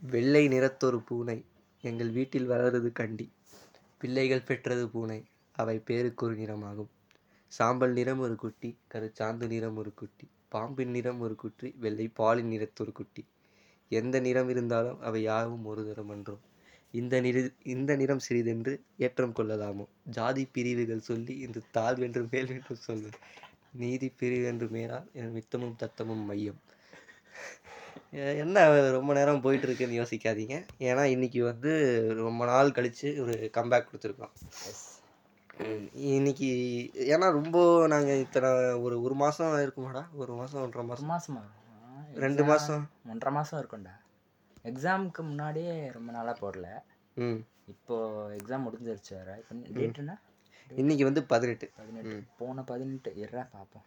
வெள்ளை நிறத்தொரு பூனை எங்கள் வீட்டில் வளருது கண்டி. பிள்ளைகள் பெற்றது பூனை. அவை பேருக்கொரு நிறமாகும். சாம்பல் நிறம் ஒரு குட்டி கருச்சாந்து நிறம் ஒரு குட்டி பாம்பின் நிறம் ஒரு குட்டி வெள்ளை பாலின் நிறத்தொரு குட்டி. எந்த நிறம் இருந்தாலும் அவை யாவும் ஒரு தரம் அன்றோம். இந்த நிற இந்த நிறம் சிறிதென்று ஏற்றம் கொள்ளலாமோ? ஜாதி பிரிவுகள் சொல்லி இந்த தாழ்வென்று மேல்வென்று சொல்லு நீதி பிரிவு என்று மேலால் என் மித்தமும் தத்தமும் மையம். என்ன ரொம்ப நேரம் போயிட்டு இருக்குன்னு யோசிக்காதீங்க. ஏன்னா இன்னைக்கு வந்து ரொம்ப நாள் கழிச்சு ஒரு கம்பேக் கொடுத்துருக்கோம். இன்னைக்கு ஏன்னா ரொம்ப நாங்கள் இத்தனை ஒரு ஒரு மாதம் இருக்குமாடா? ஒரு மாதம் ஒன்றரை மாதம் மாசமா? ரெண்டு மாதம் ஒன்றரை மாசம் இருக்கும்டா. எக்ஸாமுக்கு முன்னாடியே ரொம்ப நாளா போடல. ம். இப்போ எக்ஸாம் முடிஞ்சிருச்சு வேற. இப்போ டேட் என்ன? இன்னைக்கு வந்து பதினெட்டு. பதினெட்டு. போன பதினெட்டு. இருறா பார்ப்போம்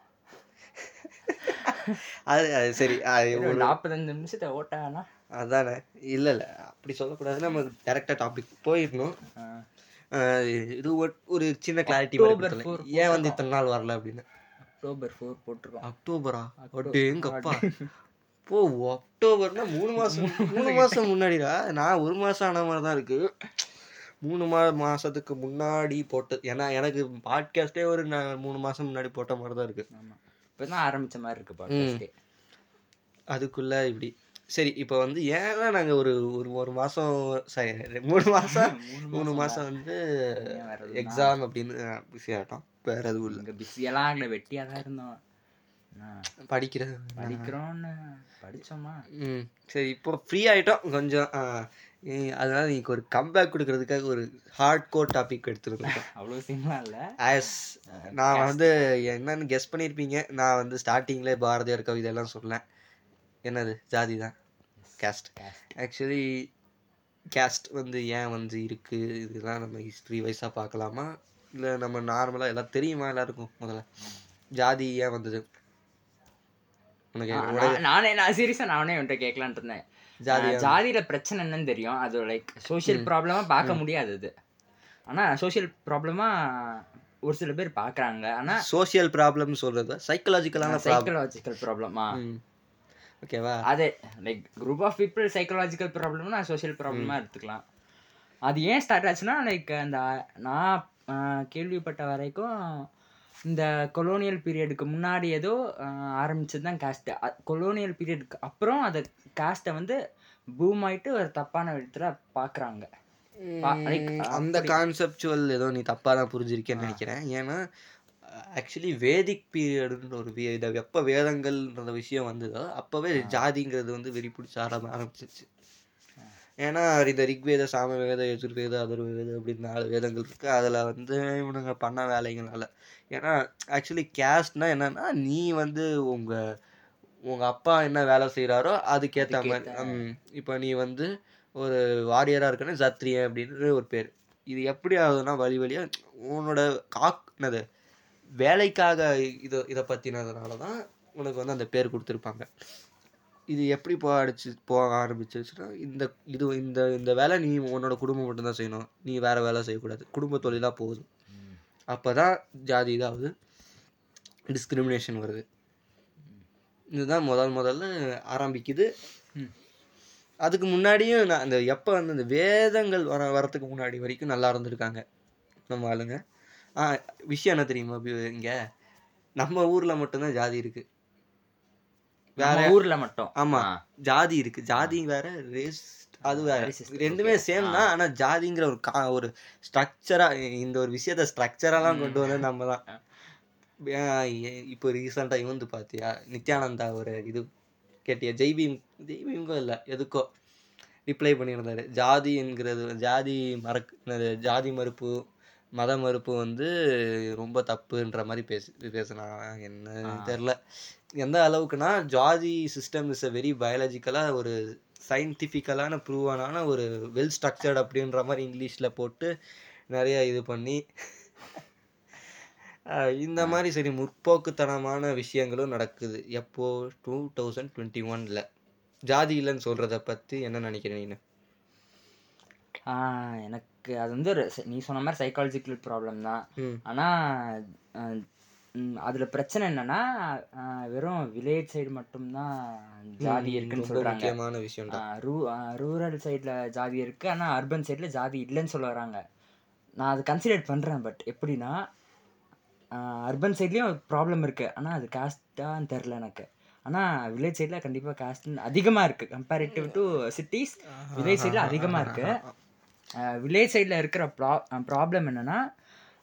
அது அது சரி ஒரு நாற்பத்தஞ்சு நிமிஷத்தை ஓட்டானா? அதானே. இல்லை இல்லை. அப்படி சொல்லக்கூடாது நம்ம டேரெக்டாக டாபிக் போயிடணும். இது ஒரு- சின்ன கிளாரிட்டி ஏன் வந்து இத்தனை நாள் வரல அப்படின்னு. அக்டோபர் ஃபோர் போட்டிருக்கோம் அக்டோபரா? எங்கப்பா? போ அக்டோபர்னா மூணு மாசம் மூணு மாசம் முன்னாடிடா. நான் ஒரு மாசம் ஆன மாதிரி தான் இருக்கு. மூணு மா மாசத்துக்கு முன்னாடி போட்டு ஏன்னா எனக்கு பாட்காஸ்டே ஒரு நான் மூணு மாசம் முன்னாடி போட்ட மாதிரி தான் இருக்கு. இப்பதான் ஆரம்பிச்ச மாதிரி இருக்கு பாட்காஸ்டே அதுக்குள்ள இப்படி. சரி இப்போ வந்து ஏன்னா நாங்க ஒரு ஒரு ஒரு மாசம் சரி மூணு மாசம் மூணு மாசம் வந்து எக்ஸாம் அப்படின்னு பிஸி ஆகிட்டோம் வேற எதுவும் இல்லை. இங்க பிஸியெல்லாம் ஆகல வெட்டியா தான் இருந்தோம். நான் படிக்கிறது படிக்கிறோன்னு படிச்சோமா? ம் சரி இப்போ ஃப்ரீ ஆகிட்டோம் கொஞ்சம் அதனால நீக்கு ஒரு கம்பேக் கொடுக்கறதுக்காக ஒரு ஹார்ட் கோர் டாபிக் எடுத்துருக்கோம் அவ்வளவு சீன்லாம் இல்ல? ஆஸ் நான் வந்து என்னன்னு கெஸ் பண்ணியிருப்பீங்க நான் வந்து ஸ்டார்டிங்ல பாரதியார் கவிதையெல்லாம் சொன்னேன் என்னது? ஜாதி தான். கேஸ்ட் ஆக்சுவலி கேஸ்ட் வந்து ஏன் வந்து இருக்கு? இதெல்லாம் நம்ம ஹிஸ்ட்ரி வைஸாக பார்க்கலாமா? இல்லை நம்ம நார்மலாக எல்லாம் தெரியுமா எல்லாருக்கும் முதல்ல? ஜாதி ஏன் வந்தது? உனக்கு நான்- நானே நான் சீரியஸா நானே உன்கிட்ட கேட்கலான்ட்டு இருந்தேன். ஜாதியில பிரச்சனை என்னன்னு தெரியும். அது லைக் சோஷியல் ப்ராப்ளமா பார்க்க முடியாது அது. ஆனா சோஷியல் ப்ராப்ளமா ஒரு சில பேர் பார்க்கறாங்க. ஆனா சோஷியல் ப்ராப்ளம் சொல்றது சைக்கலாஜிக்கலான சைக்கலாஜிக்கல் ப்ராப்ளமா ஓகேவா? அதே like group of people psychological ப்ராப்ளம்னா சோஷியல் ப்ராப்ளமா எடுத்துக்கலாம். அது ஏன் ஸ்டார்ட் ஆச்சுன்னா லைக் அந்த நான் கேள்விப்பட்ட வரைக்கும் இந்த கொலோனியல் பீரியடுக்கு முன்னாடி ஏதோ ஆரம்பிச்சது தான் காஸ்ட் கொலோனியல் பீரியடுக்கு அப்புறம் அதை காஸ்ட்டை வந்து பூம் ஆயிட்டு ஒரு தப்பான விதத்துல பார்க்குறாங்க அந்த கான்செப்சுவல் ஏதோ நீ தப்பா தான் புரிஞ்சிருக்கேன்னு நினைக்கிறேன். ஏன்னா ஆக்சுவலி வேதிக் பீரியடுன்ற ஒரு இந்த எப்போ வேதங்கள்ன்ற விஷயம் வந்ததோ அப்போவே ஜாதிங்கிறது வந்து வெறி பிடிச்ச ஆரம்ப ஆரம்பிச்சிருச்சு. ஏன்னா இந்த ரிக்வேத சாமவேத யஜுர்வேத அதர்வேத அப்படின்னு நாலு வேதங்கள் இருக்கு. அதில் வந்து இவனுங்க பண்ண வேலைகளால. ஏன்னா ஆக்சுவலி கேஸ்ட்னா என்னன்னா நீ வந்து உங்க உங்க அப்பா என்ன வேலை செய்கிறாரோ அதுக்கேற்ற மாதிரி இப்போ நீ வந்து ஒரு வாரியராக இருக்கணும் சத்ரியன் அப்படின்னு ஒரு பேர். இது எப்படி ஆகுதுன்னா வழி வழியா உன்னோட காக் என்னது வேலைக்காக இது இதை பற்றினதுனால தான் உனக்கு வந்து அந்த பேர் கொடுத்துருப்பாங்க. இது எப்படி போக அடிச்சு போக ஆரம்பிச்சிருச்சுன்னா இந்த இது இந்த இந்த வேலை நீ உன்னோட குடும்பம் மட்டும்தான் செய்யணும். நீ வேற வேலை செய்யக்கூடாது. குடும்ப தொழிலாக போகுது அப்போ தான் ஜாதி இதாகுது டிஸ்கிரிமினேஷன் வருது. இதுதான் முதல் முதல்ல ஆரம்பிக்குது. அதுக்கு முன்னாடியும் நான் அந்த எப்போ வந்து அந்த வேதங்கள் வர வரத்துக்கு முன்னாடி வரைக்கும் நல்லா இருந்திருக்காங்க. நம்ம ஆளுங்க. ஆ விஷயம் என்ன தெரியுமா இங்கே? நம்ம ஊரில் மட்டும்தான் ஜாதி இருக்குது வேற ஊர்ல மட்டும். ஆமா. ஜாதி இருக்கு. ஜாதி வேற ரேஸ் அது வேற. ரெண்டுமே சேம் தான். ஆனா ஜாதிங்கிற ஒரு கா ஒரு ஸ்ட்ரக்சரா இந்த ஒரு விஷயத்த ஸ்ட்ரக்சரெல்லாம் கொண்டு வந்து நம்ம தான். இப்போ ரீசெண்டா இவந்து பாத்தியா? நித்யானந்தா ஒரு இது கேட்டியா? ஜெய்பீம் ஜெய்பீம்கோ இல்லை எதுக்கோ ரிப்ளை பண்ணியிருந்தாரு. ஜாதி என்கிறது ஜாதி மறக் என்னது, ஜாதி மறுப்பு மத மறுப்பு வந்து ரொம்ப தப்புன்ற மாதிரி பேசி பேசினா என்ன தெரில. எந்த அளவுக்குனா ஜாதி சிஸ்டம் இஸ் அ வெரி பயாலஜிக்கலாக ஒரு சயின்டிஃபிக்கலான ப்ரூவனான ஒரு வெல் ஸ்ட்ரக்சர்ட் அப்படின்ற மாதிரி இங்கிலீஷில் போட்டு நிறைய இது பண்ணி இந்த மாதிரி சரி முற்போக்குத்தனமான விஷயங்களும் நடக்குது. எப்போ? டூ தௌசண்ட் டுவெண்ட்டி ஒனில் ஜாதி இல்லைன்னு சொல்கிறத பற்றி என்ன நினைக்கிறேன் நீ ஆ, எனக்கு அது வந்து ஒரு நீ சொன்ன மாதிரி சைக்காலஜிக்கல் ப்ராப்ளம் தான். ம். ஆனா ம், அதுல பிரச்சனை என்னன்னா வெறும் வில்லேஜ் சைடு மட்டும்தான் ஜாதி இருக்குன்னு ரொம்ப சொல்றாங்க. முக்கியமான விஷயம் தான் ரூரல் சைடில் ஜாதி இருக்கு ஆனா அர்பன் சைடில் ஜாதி இல்லைன்னு சொல்ல வராங்க. நான் அது கன்சிடர் பண்றேன் பட் எப்படின்னா அர்பன் சைட்லேயும் ப்ராப்ளம் இருக்கு. ஆனா அது காஸ்ட்டான்னு தெரில எனக்கு. ஆனா வில்லேஜ் சைடில் கண்டிப்பா காஸ்ட் அதிகமா இருக்கு. கம்பேரிட்டிவ் டு சிட்டிஸ் வில்லேஜ் சைடில் அதிகமா இருக்கு. வில்லேஜ் சைடில் இருக்கிற ப்ரா ப்ராப்ளம் என்னன்னா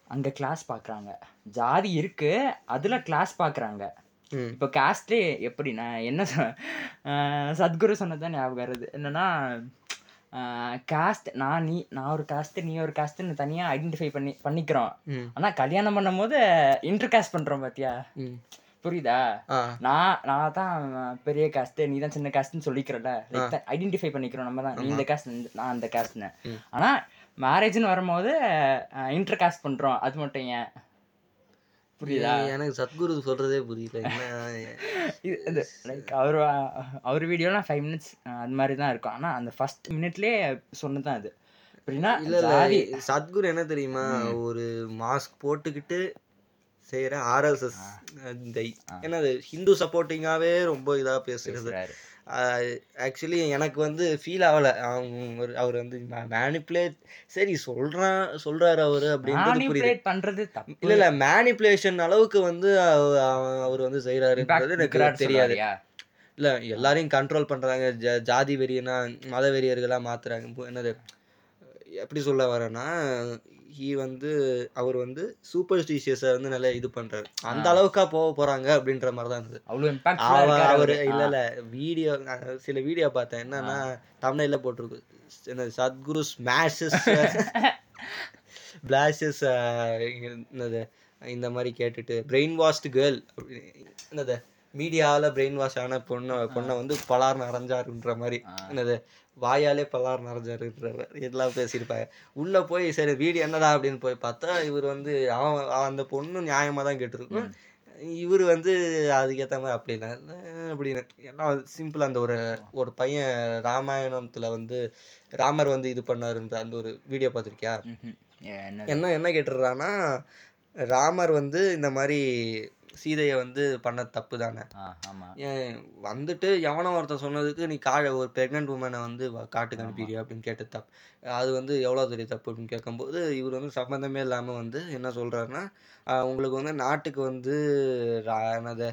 அங்க கிளாஸ் பார்க்குறாங்க ஜாதி இருக்கு அதுல கிளாஸ் பார்க்குறாங்க. இப்போ காஸ்ட்லே எப்படி நான் என்ன சத்குரு சொன்னதான் ஞாபகம் வருது என்னன்னா காஸ்ட் நான் நீ நான் ஒரு காஸ்ட் நீ ஒரு காஸ்ட்னு தனியா ஐடென்டிஃபை பண்ணி பண்ணிக்கிறோம் ம். ஆனா கல்யாணம் பண்ணும்போது இன்டர் காஸ்ட் பண்றோம் பாத்தியா ம். புரியுதா? நான் நான் தான் பெரிய காஸ்ட் நீ தான் சின்ன காஸ்ட்னு சொல்லிக்கிறல ஐடென்டிஃபை பண்ணிக்கிறோம் நம்ம தான். நீ இந்த காஸ்ட் நான் அந்த காஸ்ட்னு. ஆனா மேரேஜ்னு வரும்போது இன்டர் காஸ்ட் பண்றோம். அது மட்டும் ஏன்? புரியுதா? எனக்கு சத்குரு சொல்றதே புரியல. இது லைக் அவர் அவர் வீடியோலாம் ஃபைவ் மினிட்ஸ் அது மாதிரி தான் இருக்கும். ஆனா அந்த ஃபர்ஸ்ட் மினிட்லயே சொன்னதான் அது. அப்படின்னா இல்ல சத்குரு என்ன தெரியுமா ஒரு மாஸ்க் போட்டுக்கிட்டு செய்யற ஆர்எஸ்எஸ் இந்த என்னது ஹிந்து சப்போர்ட்டிங்காவே ரொம்ப இதா பேசுறது. பேசுறாரு. ஆக்சுவலி எனக்கு வந்து ஃபீல் ஆகல அவங்க அவர் வந்து மேனிப்புலேட் சரி சொல்றான் சொல்றாரு அவரு அப்படின்றது புரியுது. தப்பு. இல்ல இல்ல மேனிப்புலேஷன் அளவுக்கு வந்து அவ- அவ- அவர் வந்து செய்யறாருன்றது எனக்கு தெரியாது? இல்ல எல்லாரையும் கண்ட்ரோல் பண்றாங்க. ஜ- ஜாதி வெறியனா மத வெறியர்களா மாத்துறாங்க. இப்போ என்னது எப்படி சொல்ல வரேன்னா ஹீ வந்து அவர் வந்து சூப்பர்ஸ்டிஷியஸை வந்து நல்லா இது பண்றாரு. அந்த அளவுக்கா போக போறாங்க அப்படின்ற மாதிரி தான் இருந்தது. அவ்வளவு இம்பாக்ட் அவ அவரு இல்ல இல்ல வீடியோ சில வீடியோ பார்த்தேன். என்னன்னா தமிழ்ல போட்டிருக்கு. என்னது சத்குரு ஸ்மாஷஸ் பிளாஷஸ் என்னது இந்த மாதிரி கேட்டுட்டு பிரெயின் வாஷ்டு கேர்ள் என்னது மீடியாவில் பிரெயின் வாஷ் ஆன பொண்ணை பொண்ணை வந்து பலார் நிறைஞ்சாருன்ற மாதிரி என்னது வாயாலே பலார் நிறைஞ்சாருன்ற மாதிரி எல்லாம் பேசியிருப்பாங்க. உள்ள போய் சரி வீடியோ என்னடா அப்படின்னு போய் பார்த்தா இவர் வந்து அவன் அந்த பொண்ணு நியாயமா தான் கேட்டிருக்கும். இவர் வந்து அதுக்கேற்ற மாதிரி அப்படி இல்லை. அஹ் அப்படின்னு. எல்லாம் சிம்பிள் அந்த ஒரு ஒரு பையன் ராமாயணத்துல வந்து ராமர் வந்து இது பண்ணாருன்ற அந்த ஒரு வீடியோ பார்த்திருக்கியா? என்ன என்ன என்ன கேட்டுடுறான்னா ராமர் வந்து இந்த மாதிரி சீதையை வந்து பண்ண தப்பு தானே? வந்துட்டு எவனோ ஒருத்தன் சொன்னதுக்கு நீ கா ஒரு ப்ரெக்னென்ட் உமனை வந்து காட்டுக்கு அனுப்பிடுறியா அப்படின்னு கேட்ட தப்பு அது வந்து எவ்வளோ பெரிய தப்பு அப்படின்னு கேட்கும்போது இவர் வந்து சம்மந்தமே இல்லாமல் வந்து என்ன சொல்கிறாருன்னா உங்களுக்கு வந்து நாட்டுக்கு வந்து என்னது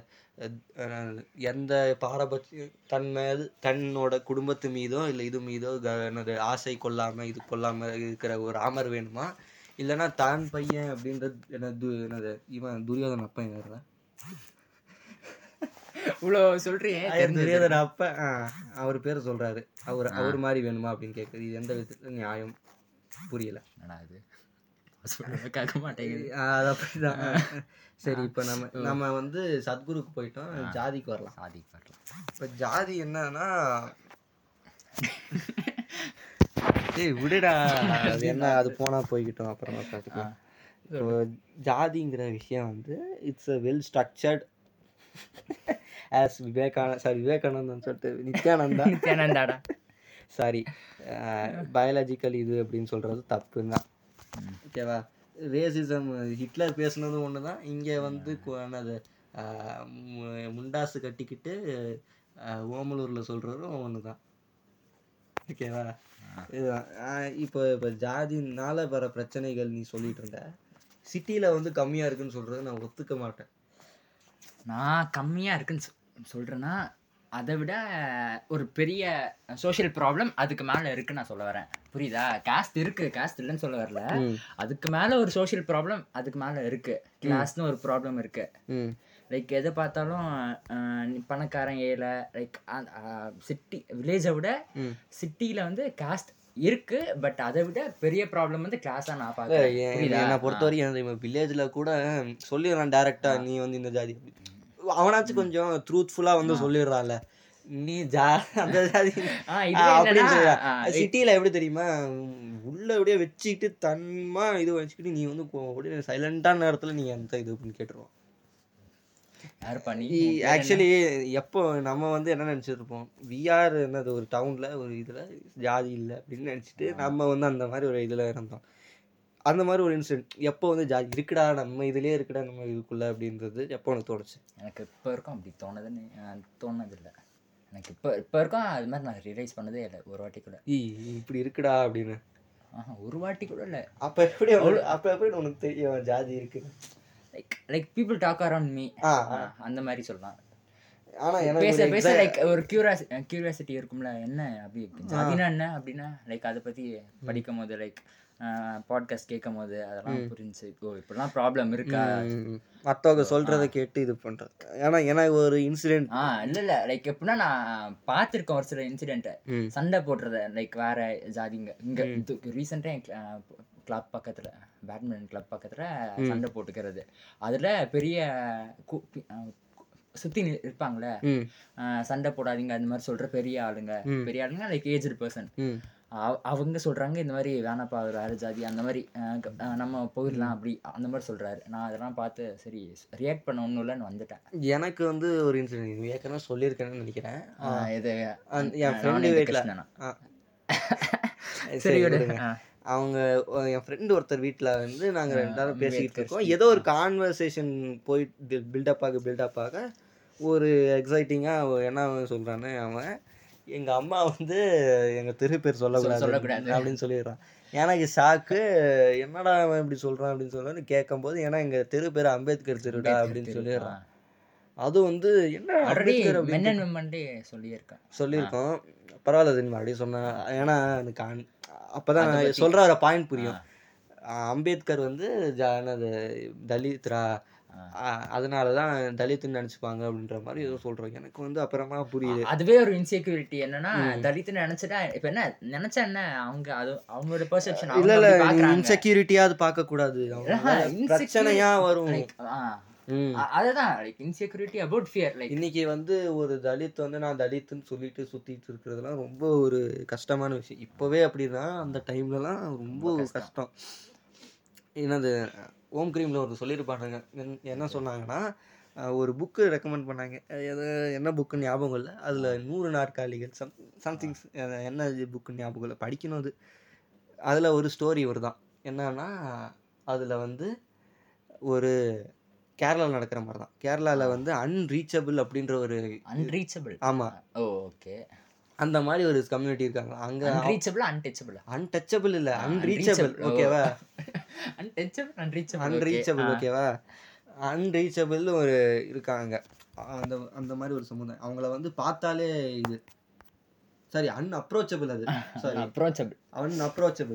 எந்த பாரபட்ச தன் மேல் தன்னோட குடும்பத்து மீதோ இல்லை இது மீதோ என்னது ஆசை கொள்ளாமல் இது கொள்ளாமல் இருக்கிற ஒரு ராமர் வேணுமா? இல்லைன்னா தான் பையன் அப்படின்றது என்ன து என்னது இவன் துரியோதன அப்பன் யாருடா இவ்வளோ சொல்றியே துரியோதன அப்ப அவர் பேர் சொல்றாரு. அவர் அவர் மாதிரி வேணுமா அப்படின்னு கேக்குது. இது எந்த விதத்துல நியாயம்? புரியல. இது? கேட்க மாட்டேங்குது. அது அப்படிதான். சரி இப்ப நம்ம நம்ம வந்து சத்குருக்கு போயிட்டோம். ஜாதிக்கு வரலாம். சாதி வரலாம். இப்ப ஜாதி என்னன்னா ஏய் விடுடா. அது என்ன அது போனா போய்கிட்டோம். அப்புறமா பார்த்துக்கலாம் ஜாதிங்கிற விஷயம் வந்து it's a well structured as Vivekanand sorry Vivekanandan சொல்லிட்டு நித்யானந்தா. நித்யானந்தாடா. சாரி பயாலஜிக்கல் இது அப்படின்னு சொல்றது தப்பு தான் ஓகேவா? ரேசிசம் ஹிட்லர் பேசுனதும் ஒன்று தான் இங்கே வந்து என்னது மு- முண்டாசு கட்டிக்கிட்டு ஆஹ் ஓமலூரில் சொல்கிறதும் ஒன்று தான் ஓகேவா இதுதான். இப்போ இப்போ ஜாதினால வர பிரச்சனைகள் நீ சொல்லிட்டு இருந்த சிட்டியில் வந்து கம்மியாக இருக்குன்னு சொல்கிறது நான் ஒத்துக்க மாட்டேன். நான் கம்மியா இருக்குன்னு சொ- சொல்றேன்னா அதை விட ஒரு பெரிய சோஷியல் ப்ராப்ளம் அதுக்கு மேல இருக்குன்னு நான் சொல்ல வரேன். புரியுதா? காஸ்ட் இருக்கு காஸ்ட் இல்லைன்னு சொல்ல வரல. அதுக்கு மேல ஒரு சோஷியல் ப்ராப்ளம் அதுக்கு மேல இருக்கு. கிளாஸ்னு ஒரு ப்ராப்ளம் இருக்கு. ம். லைக் எதை பார்த்தாலும் பணக்காரன் ஏழை லைக் சிட்டி வில்லேஜை விட சிட்டியில வந்து காஸ்ட் இருக்கு பட் அதை விட பெரிய ப்ராப்ளம் வந்து கிளாஸா நான் பார்க்கறேன்? என்னை பொறுத்த வரைக்கும் வில்லேஜில் கூட சொல்லிடுறான் டேரக்டா நீ வந்து இந்த ஜாதி அவனாச்சும் கொஞ்சம் ட்ரூத்ஃபுல்லா வந்து சொல்லிடுறான்ல. நீ ஜா அந்த ஜாதி. அப்படின்னு சிட்டியில எப்படி தெரியுமா? உள்ள அப்படியே வச்சுக்கிட்டு தன்மா இது வச்சுக்கிட்டு நீ வந்து அப்படியே சைலண்டான நேரத்துல நீ அந்த இது அப்படின்னு கேட்டுருவோம் யார் பண்ணி ஆக்சுவலி எப்போ நம்ம வந்து என்ன நினைச்சிருப்போம்? விஆர் என்னது ஒரு டவுன்ல ஒரு இதுல ஜாதி இல்லை அப்படின்னு நினைச்சிட்டு நம்ம வந்து அந்த மாதிரி ஒரு இதுல இருந்தோம். அந்த மாதிரி ஒரு இன்சிடென்ட் எப்போ வந்து ஜாதி இருக்குடா நம்ம இதுலயே இருக்குடா நம்ம இதுக்குள்ள அப்படின்றது எப்போ உனக்கு தோணுச்சு? எனக்கு இப்போ வரைக்கும் அப்படி தோணுதுன்னு அஹ், தோணுனதில்லை. எனக்கு இப்போ இப்போ வரைக்கும் அது மாதிரி நான் ரியலைஸ் பண்ணதே இல்லை ஒரு வாட்டி கூட. ஈ இப்படி இருக்குடா அப்படின்னு. ஆஹா ஒரு வாட்டி கூட இல்லை. அப்ப எப்படி அப்ப எப்படி உனக்கு தெரியும் ஜாதி இருக்கு like like people talk around me அந்த மாதிரி சொல்லலாம் ஆனா பேச பேச லைக் ஒரு கியூரியாசி கியூரியாசிட்டி இருக்கும்ல என்ன அப்படி ஜாதினா என்ன அப்படின்னா லைக் அதை பற்றி படிக்கும் போது லைக் பாட்காஸ்ட் கேட்கும் போது அதெல்லாம் புரிஞ்சு ஓ இப்படிலாம் ப்ராப்ளம் இருக்கா? ம், மத்தவங்க சொல்றத கேட்டு இது பண்றது. ஏன்னா எனக்கு ஒரு இன்சிடென்ட் ஆ இல்லை இல்லை. லைக் எப்படின்னா நான் பார்த்துருக்கேன் ஒரு சில இன்சிடென்ட்டை. சண்டை போடுறத லைக் வேற ஜாதிங்க. இங்கே ரீசெண்டாக கிளப் பக்கத்தில். பேட்மிண்டன் கிளப் பக்கத்தில் சண்டை போட்டுக்கிறது. அதில் பெரிய சுத்தி இருப்பாங்களே சண்டை போடாதீங்க அந்த மாதிரி சொல்ற பெரிய ஆளுங்க. பெரிய ஆளுங்க லைக் ஏஜ்டு பர்சன் அவங்க சொல்றாங்க இந்த மாதிரி வேணாப்பா வேற ஜாதி அந்த மாதிரி நம்ம போயிடலாம் அப்படி அந்த மாதிரி சொல்றாரு. நான் அதெல்லாம் பார்த்து சரி ரியாக்ட் பண்ண ஒன்றும் இல்லைன்னு வந்துட்டேன். எனக்கு வந்து ஒரு இன்சிடென்ட் ஏற்கனவே சொல்லியிருக்கேன்னு நினைக்கிறேன். இது என் ஃப்ரெண்டு வீட்டில். சரி அவங்க என் ஃப்ரெண்டு ஒருத்தர் வீட்டில் வந்து நாங்கள் ரெண்டாவது பேசிக்கிட்டு இருக்கோம். ஏதோ ஒரு கான்வர்சேஷன் போயிட்டு பில்டப் ஆக பில்டப் ஆக ஒரு எக்ஸைட்டிங்காக என்ன சொல்கிறான்னு அவன் எங்கள் அம்மா வந்து எங்கள் தெரு பேர் சொல்லக்கூடாது. அப்படின்னு சொல்லிடுறான். எனக்கு ஷாக்கு என்னடா அவன் இப்படி சொல்கிறான் அப்படின்னு சொல்லி கேட்கும்போது ஏன்னா எங்கள் தெரு பேர் அம்பேத்கர் தெருடா அப்படின்னு சொல்லிடுறான். அது வந்து என்ன அம்பேத்கர் சொல்லியிருக்கேன். சொல்லியிருக்கோம் பரவாயில்ல தெரியுமா மறுபடியும் சொன்னேன் ஏன்னா எனக்கு அப்பதான் சொல்ற பாயிண்ட் புரியும். அம்பேத்கர் வந்து ஜ- என்னது தலித்ரா அஹ் அதனாலதான் தலித்துன்னு நினைச்சுப்பாங்க அப்படின்ற மாதிரி ஏதோ சொல்றாங்க எனக்கு வந்து அப்புறமா புரியுது. அதுவே ஒரு இன்செக்யூரிட்டி என்னன்னா தலித்து நினைச்சிட்டா இப்ப என்ன நினைச்சா என்ன? அவங்க அது அவங்களோட பெர்செப்ஷன் இல்ல இல்ல அவங்க பாக்குறாங்க. இன்செக்யூரிட்டியா அது பார்க்க கூடாது அவங்க insecure- பிரச்சனையா வரும். அதுதான் like insecurity about fear like இன்னைக்கு வந்து ஒரு தலித் வந்து நான் தலித்துன்னு சொல்லிட்டு சுத்திட்டு இருக்கிறதுலாம் ரொம்ப ஒரு கஷ்டமான விஷயம். இப்போவே அப்படின்னா அந்த டைம்லலாம் ரொம்ப கஷ்டம். என்னது ஓம் கிரீமில் ஒரு சொல்லியிருப்பாங்க என்- என்ன சொன்னாங்கன்னா ஒரு புக்கு ரெக்கமெண்ட் பண்ணாங்க. எது என்ன புக்குன்னு ஞாபகம் இல்லை. அதில் நூறு நாற்காலிகள் சம் சம்திங் என்ன புக்குன்னு ஞாபகம் இல்லை. படிக்கணும் அது. அதில் ஒரு ஸ்டோரி வருதான் என்னன்னா அதில் வந்து ஒரு கேரளாவில் நடக்கிற மாதிரி தான் கேரளாவில் வந்து அன்ரீச்சபிள் அப்படின்ற ஒரு அன்ரீச்சபிள் ஆமாம் ஓகே. அந்த மாதிரி ஒரு கம்யூனிட்டி இருக்காங்க. அங்கே அன்ரீச்சபிள் அன்டச்சபிள் அன்டச்சபிள் இல்லை. அன்ரீச்சபிள். ஓகேவா அன்டச்சபிள் அன்ரீச்சபிள் அன்ரீச்சபிள் ஓகேவா அன்ரீச்சபிள் ஒரு இருக்காங்க. அந்த அந்த மாதிரி ஒரு சமுதாயம். அவங்கள வந்து பார்த்தாலே இது. சாரி அன்அப்ரோச்சபிள் அது. சாரி அப்ரோச்சபிள்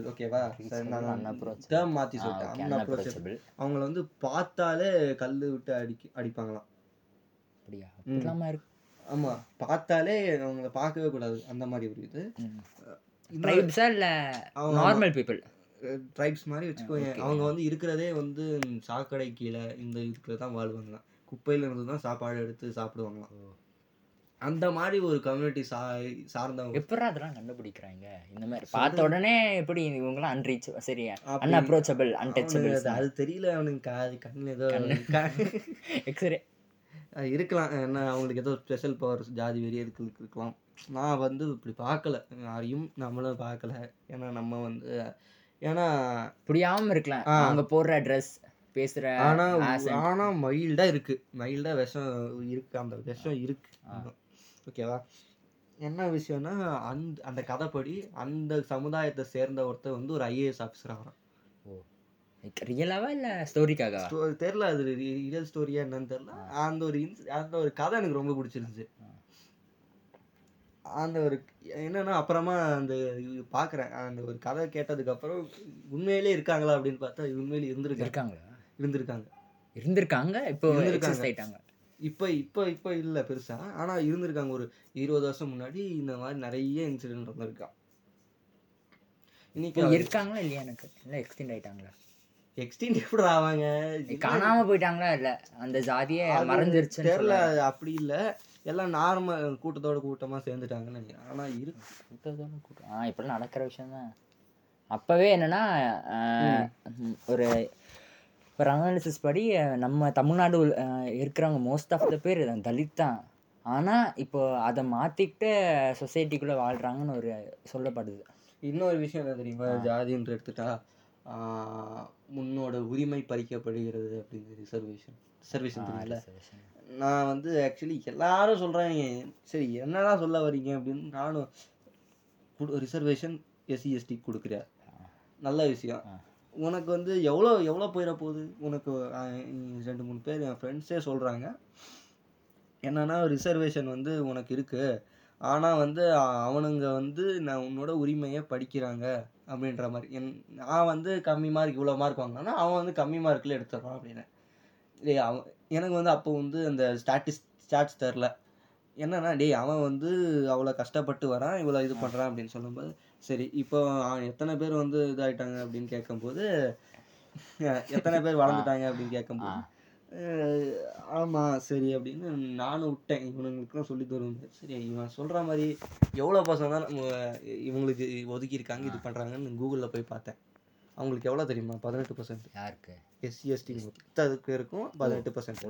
ஓகேவா சரி நான் unapproachable. டேர்ம் மாற்றி சொல்லிட்டேன். அன்அப்ரோச்சபிள் அன்அப்ரோச்சபிள் அவங்கள வந்து பார்த்தாலே கல் விட்டு அடிக்க அடிப்பாங்களாம். அப்படியா? அப்படிலாமா இருக்கு? ஆமா. பார்த்தாலே அவங்கள பார்க்கவே கூடாது. அந்த மாதிரி ஒரு இது ட்ரைப்ஸா இல்ல அவங்க- நார்மல் பீப்புள் ட்ரைப்ஸ் மாதிரி வச்சுக்கோங்க அவங்க வந்து இருக்கிறதே வந்து சாக்கடை கீழே இந்த இதுக்குள்ள தான் வாழ்வாங்களாம். குப்பையில இருந்து தான் சாப்பாடு எடுத்து சாப்பிடுவாங்களாம். அந்த மாதிரி ஒரு கம்யூனிட்டி சா சார்ந்தவங்க. எப்படா அதெல்லாம் கண்டுபிடிக்கிறாங்க? இந்த மாதிரி பார்த்த உடனே எப்படி இவங்கலாம் அன்ரீச் சரி அப்படி- அன்அப்ரோச்சபிள் அன்டச்சபிள் அது தெரியல அவனுக்கு காது கண்ணு ஏதோ எக்ஸ்ரே அது இருக்கலாம். என்ன அவங்களுக்கு ஏதோ ஸ்பெஷல் பவர் ஜாதி வெறி எதுக்கு இருக்கலாம். நான் வந்து இப்படி பார்க்கல. யாரையும் நம்மளும் பார்க்கல. ஏன்னா நம்ம வந்து ஏன்னா புரியாம இருக்கலாம். அவங்க போடுற ட்ரெஸ் பேசுற ஆனா. ஆனா மைல்டா இருக்கு. மைல்டா விஷம் இருக்கு. அந்த விஷம் இருக்கு. ஓகேவா? என்ன விஷயம்னா அந்த அந்த கதைப்படி அந்த சமுதாயத்தை சேர்ந்த ஒருத்தர் வந்து ஒரு ஐஏஎஸ் ஆஃபீஸர் ஆகிறான். லைக் ரியலாவா இல்ல ஸ்டோரிக்காகவா ஸ்டோ- தெரியல அது ரியல் ஸ்டோரியா என்னன்னு தெரியல. அந்த ஒரு இன்ஸ் அந்த ஒரு கதை எனக்கு ரொம்ப பிடிச்சிருந்துச்சு. அந்த ஒரு என்னன்னா அப்புறமா அந்த பார்க்கறேன் அந்த ஒரு கதை கேட்டதுக்கு அப்புறம் உண்மையிலே இருக்காங்களா அப்படின்னு பார்த்தா உண்மையிலே இருந்திருக்காங்க. இருக்காங்களா? இருந்திருக்காங்க. இருந்திருக்காங்க இப்போ இருந்திருக்காங்க. இப்போ இப்போ இப்போ இல்லை பெருசா. ஆனா இருந்திருக்காங்க. ஒரு இருபது வருஷம் முன்னாடி இந்த மாதிரி நிறைய இன்சிடென்ட் நடந்திருக்கான் இன்னைக்கு இருக்காங்களா இல்லையா எனக்கு? இல்ல எக்ஸ்டெண்ட் ஆயிட்டாங்களா? எக்ஸ்டெண்ட் எப்படி ஆவாங்க? காணாம போயிட்டாங்களா இல்ல? அந்த ஜாதியே மறைஞ்சிருச்சுன்னு தெரியல அப்படி இல்ல. எல்லாம் நார்மல் கூட்டத்தோட கூட்டமா சேர்ந்துட்டாங்கன்னு நினைக்கிறேன். ஆனா இருக்கு. கூட்டத்தோட கூட்டம். ஆ இப்படிலாம் நடக்கிற விஷயம் தான் அப்போவே என்னன்னா ஒரு ஒரு அனாலிசிஸ் படி நம்ம தமிழ்நாடு இருக்கிறவங்க மோஸ்ட் ஆஃப் த பேர் தலித் தான். ஆனால் இப்போ அதை மாற்றிக்கிட்டு சொசைட்டிக்குள்ளே வாழ்கிறாங்கன்னு ஒரு சொல்லப்படுது. இன்னொரு விஷயம் என்ன தெரியுமா? ஜாதின்ற எடுத்துட்டா உன்னோட உரிமை பறிக்கப்படுகிறது அப்படின்னு ரிசர்வேஷன் ரிசர்வேஷன் நான் வந்து ஆக்சுவலி எல்லாரும் சொல்கிறாங்க சரி என்னடா சொல்ல வர்றீங்க அப்படின்னு நானும் ரிசர்வேஷன் எஸ்சி எஸ்டி கொடுக்குற நல்ல விஷயம். உனக்கு வந்து எவ்வளோ எவ்வளோ போயிட போகுது? உனக்கு ரெண்டு மூணு பேர் என் ஃப்ரெண்ட்ஸே சொல்கிறாங்க என்னன்னா ரிசர்வேஷன் வந்து உனக்கு இருக்குது ஆனால் வந்து அவனுங்க வந்து நான் உன்னோட உரிமையை படிக்கிறாங்க அப்படின்ற மாதிரி. என் நான் வந்து கம்மி மார்க் இவ்வளோ மார்க் வாங்கினா அவன் வந்து கம்மி மார்க்கில் எடுத்துடுறான் அப்படின்னு. டேய் அவன் எனக்கு வந்து அப்போ வந்து அந்த ஸ்டாட்டிஸ் ஸ்டாட்ஸ் தெரில. என்னன்னா டேய் அவன் வந்து அவ்வளோ கஷ்டப்பட்டு வரான் இவ்வளோ இது பண்ணுறான் அப்படின்னு சொல்லும்போது சரி இப்போ அவன் எத்தனை பேர் வந்து இதாயிட்டாங்க அப்படின்னு கேட்கும்போது எத்தனை பேர் வளர்ந்துட்டாங்க அப்படின்னு கேட்கும்போது அஹ், ஆமா சரி அப்படின்னு நானும் விட்டேன். இவனுங்களுக்குலாம் சொல்லி தருவாங்க சரி இவன் சொல்ற மாதிரி எவ்வளோ பசங்க தான் நம்ம இவங்களுக்கு ஒதுக்கி இருக்காங்க இது பண்றாங்கன்னு கூகுளில் போய் பார்த்தேன். அவங்களுக்கு எவ்வளோ தெரியுமா? பதினெட்டு பர்சன்ட் யாருக்கு? எஸ்சி எஸ்டி மொத்தத்துக்கு இருக்கும் பதினெட்டு பர்சன்ட்